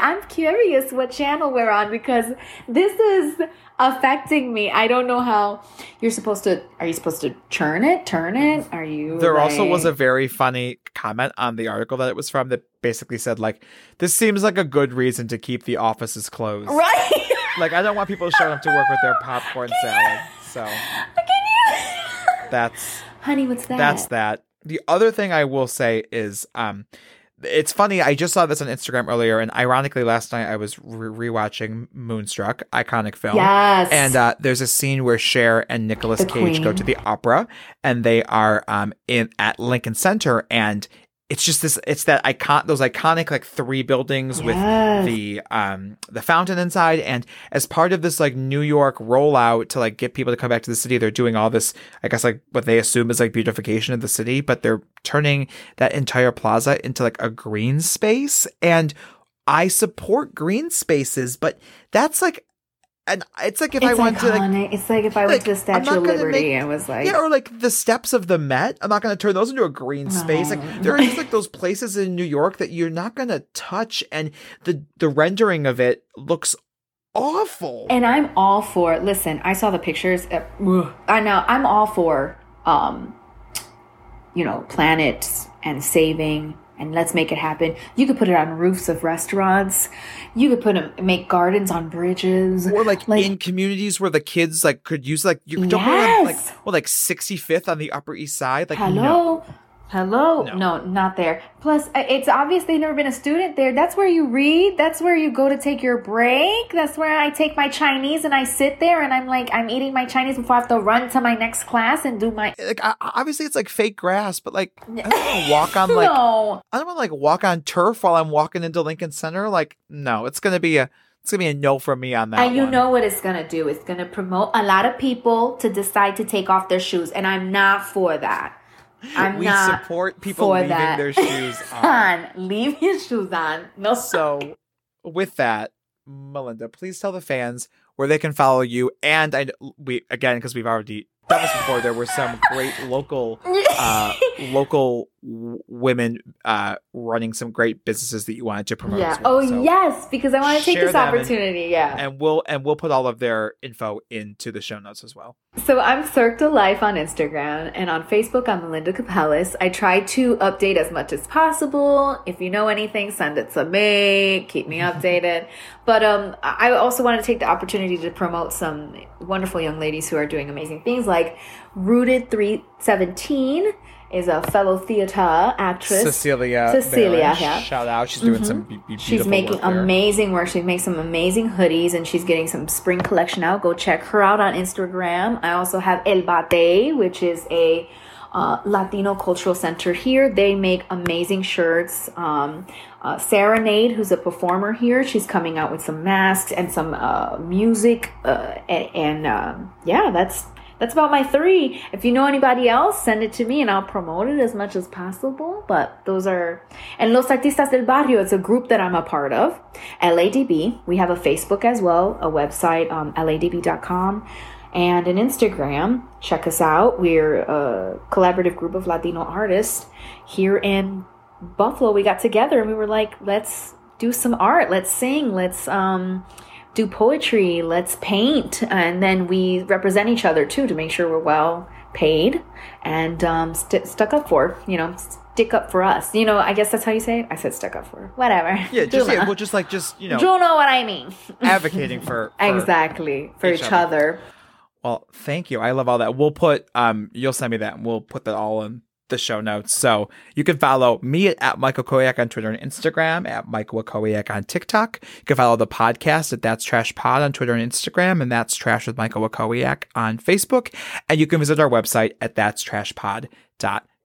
I'm curious what channel we're on because this is affecting me. I don't know how you're supposed to. Are you supposed to churn it, turn it? Are you? There like... also was a very funny comment on the article that it was from that basically said like, "This seems like a good reason to keep the offices closed." Right. [LAUGHS] like I don't want people showing up to work with their popcorn salad. So. [LAUGHS] That's honey. What's that? That's that. The other thing I will say is, um, it's funny. I just saw this on Instagram earlier, and ironically, last night I was re- rewatching Moonstruck, iconic film. Yes. And uh, there's a scene where Cher and Nicolas Cage Queen. go to the opera, and they are um in at Lincoln Center, and it's just this it's that icon those iconic like three buildings yes. with the um the fountain inside and as part of this like New York rollout to like get people to come back to the city they're doing all this I guess like what they assume is like beautification of the city but they're turning that entire plaza into like a green space and I support green spaces but that's like and it's like if it's I went iconic. to like, it's like if I went like, to the Statue of Liberty, make, I was like, yeah, or like the steps of the Met. I'm not going to turn those into a green space. Like there are just like those places in New York that you're not going to touch, and the the rendering of it looks awful. And I'm all for. Listen, I saw the pictures. Uh, I know I'm all for. Um, you know, planets and saving and let's make it happen. You could put it on roofs of restaurants. You could put them, make gardens on bridges, or like, like in communities where the kids like could use like you could yes. like well like 65th on the Upper East Side. Like hello, no. Hello? No. no. not there. Plus, it's obvious they've never been a student there. That's where you read. That's where you go to take your break. That's where I take my Chinese and I sit there and I'm like, I'm eating my Chinese before I have to run to my next class and do my. Like, obviously, it's like fake grass, but like, I don't want to [LAUGHS] walk on like. no. I don't want to like walk on turf while I'm walking into Lincoln Center. Like, no, it's going to be a. It's gonna be a no from me on that. And you one. know what it's gonna do? It's gonna promote a lot of people to decide to take off their shoes, and I'm not for that. I'm we not support people leaving that. their shoes [LAUGHS] on. Leave your shoes on. No. So, with that, Melinda, please tell the fans where they can follow you. And I, we again because we've already done this before. There were some great local, uh, [LAUGHS] local w- women uh, running some great businesses that you wanted to promote. Yeah. Well. Oh so yes, because I want to take this opportunity. And, yeah. And we'll and we'll put all of their info into the show notes as well. So I'm Cirque de Life on Instagram and on Facebook. I'm Melinda Capelas. I try to update as much as possible. If you know anything, send it to me. Keep me [LAUGHS] updated. but um, I also want to take the opportunity to promote some wonderful young ladies who are doing amazing things, like Rooted Three Seventeen is a fellow theater actress. Cecilia. Cecilia, yeah. Shout out. She's doing mm-hmm. some be- She's making work amazing work. She makes some amazing hoodies and she's getting some spring collection out. Go check her out on Instagram. I also have El Bate, which is a uh, Latino cultural center here. They make amazing shirts. Um, uh, Serenade, who's a performer here, she's coming out with some masks and some uh, music. Uh, and, and um, yeah, that's that's about my three. If you know anybody else, send it to me and I'll promote it as much as possible. But those are, and Los Artistas del Barrio, it's a group that I'm a part of. LADB. We have a Facebook as well, a website, um, ladb.com, and an Instagram. Check us out. We're a collaborative group of Latino artists here in Buffalo. We got together and we were like, let's do some art. Let's sing. Let's, um, do poetry, let's paint, and then we represent each other too to make sure we're well paid and um, st- stuck up for, you know, stick up for us. You know, I guess that's how you say it. I said stuck up for whatever. Yeah, just yeah, well, just like just you know, you know what I mean. advocating for, [LAUGHS] for, exactly for each, each other. other. Well, thank you. I love all that. We'll put um, you'll send me that, and we'll put that all in the show notes. So you can follow me at, Michael Koyak on Twitter and Instagram, at Michael Koyak on TikTok. You can follow the podcast at That's Trash Pod on Twitter and Instagram, and That's Trash with Michael Wakowiak on Facebook. And you can visit our website at That's Trash Pod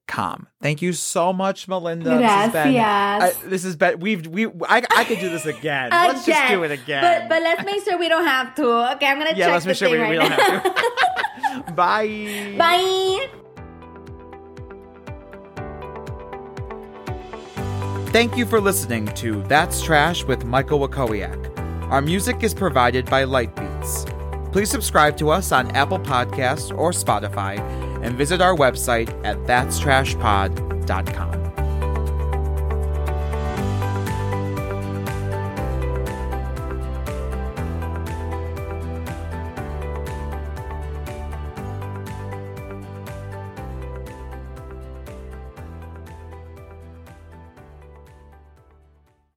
Com. Thank you so much, Melinda. Gracias. This has been, uh, this has been we've we I, I could do this again. [LAUGHS] let's just do it again. But but let's make sure we don't have to. Okay, I'm gonna yeah, check let's make sure we, right we, don't have to. [LAUGHS] Bye. [LAUGHS] Bye. Thank you for listening to That's Trash with Michael Wakowiak. Our music is provided by Lightbeats. Please subscribe to us on Apple Podcasts or Spotify and visit our website at thatstrashpod.com.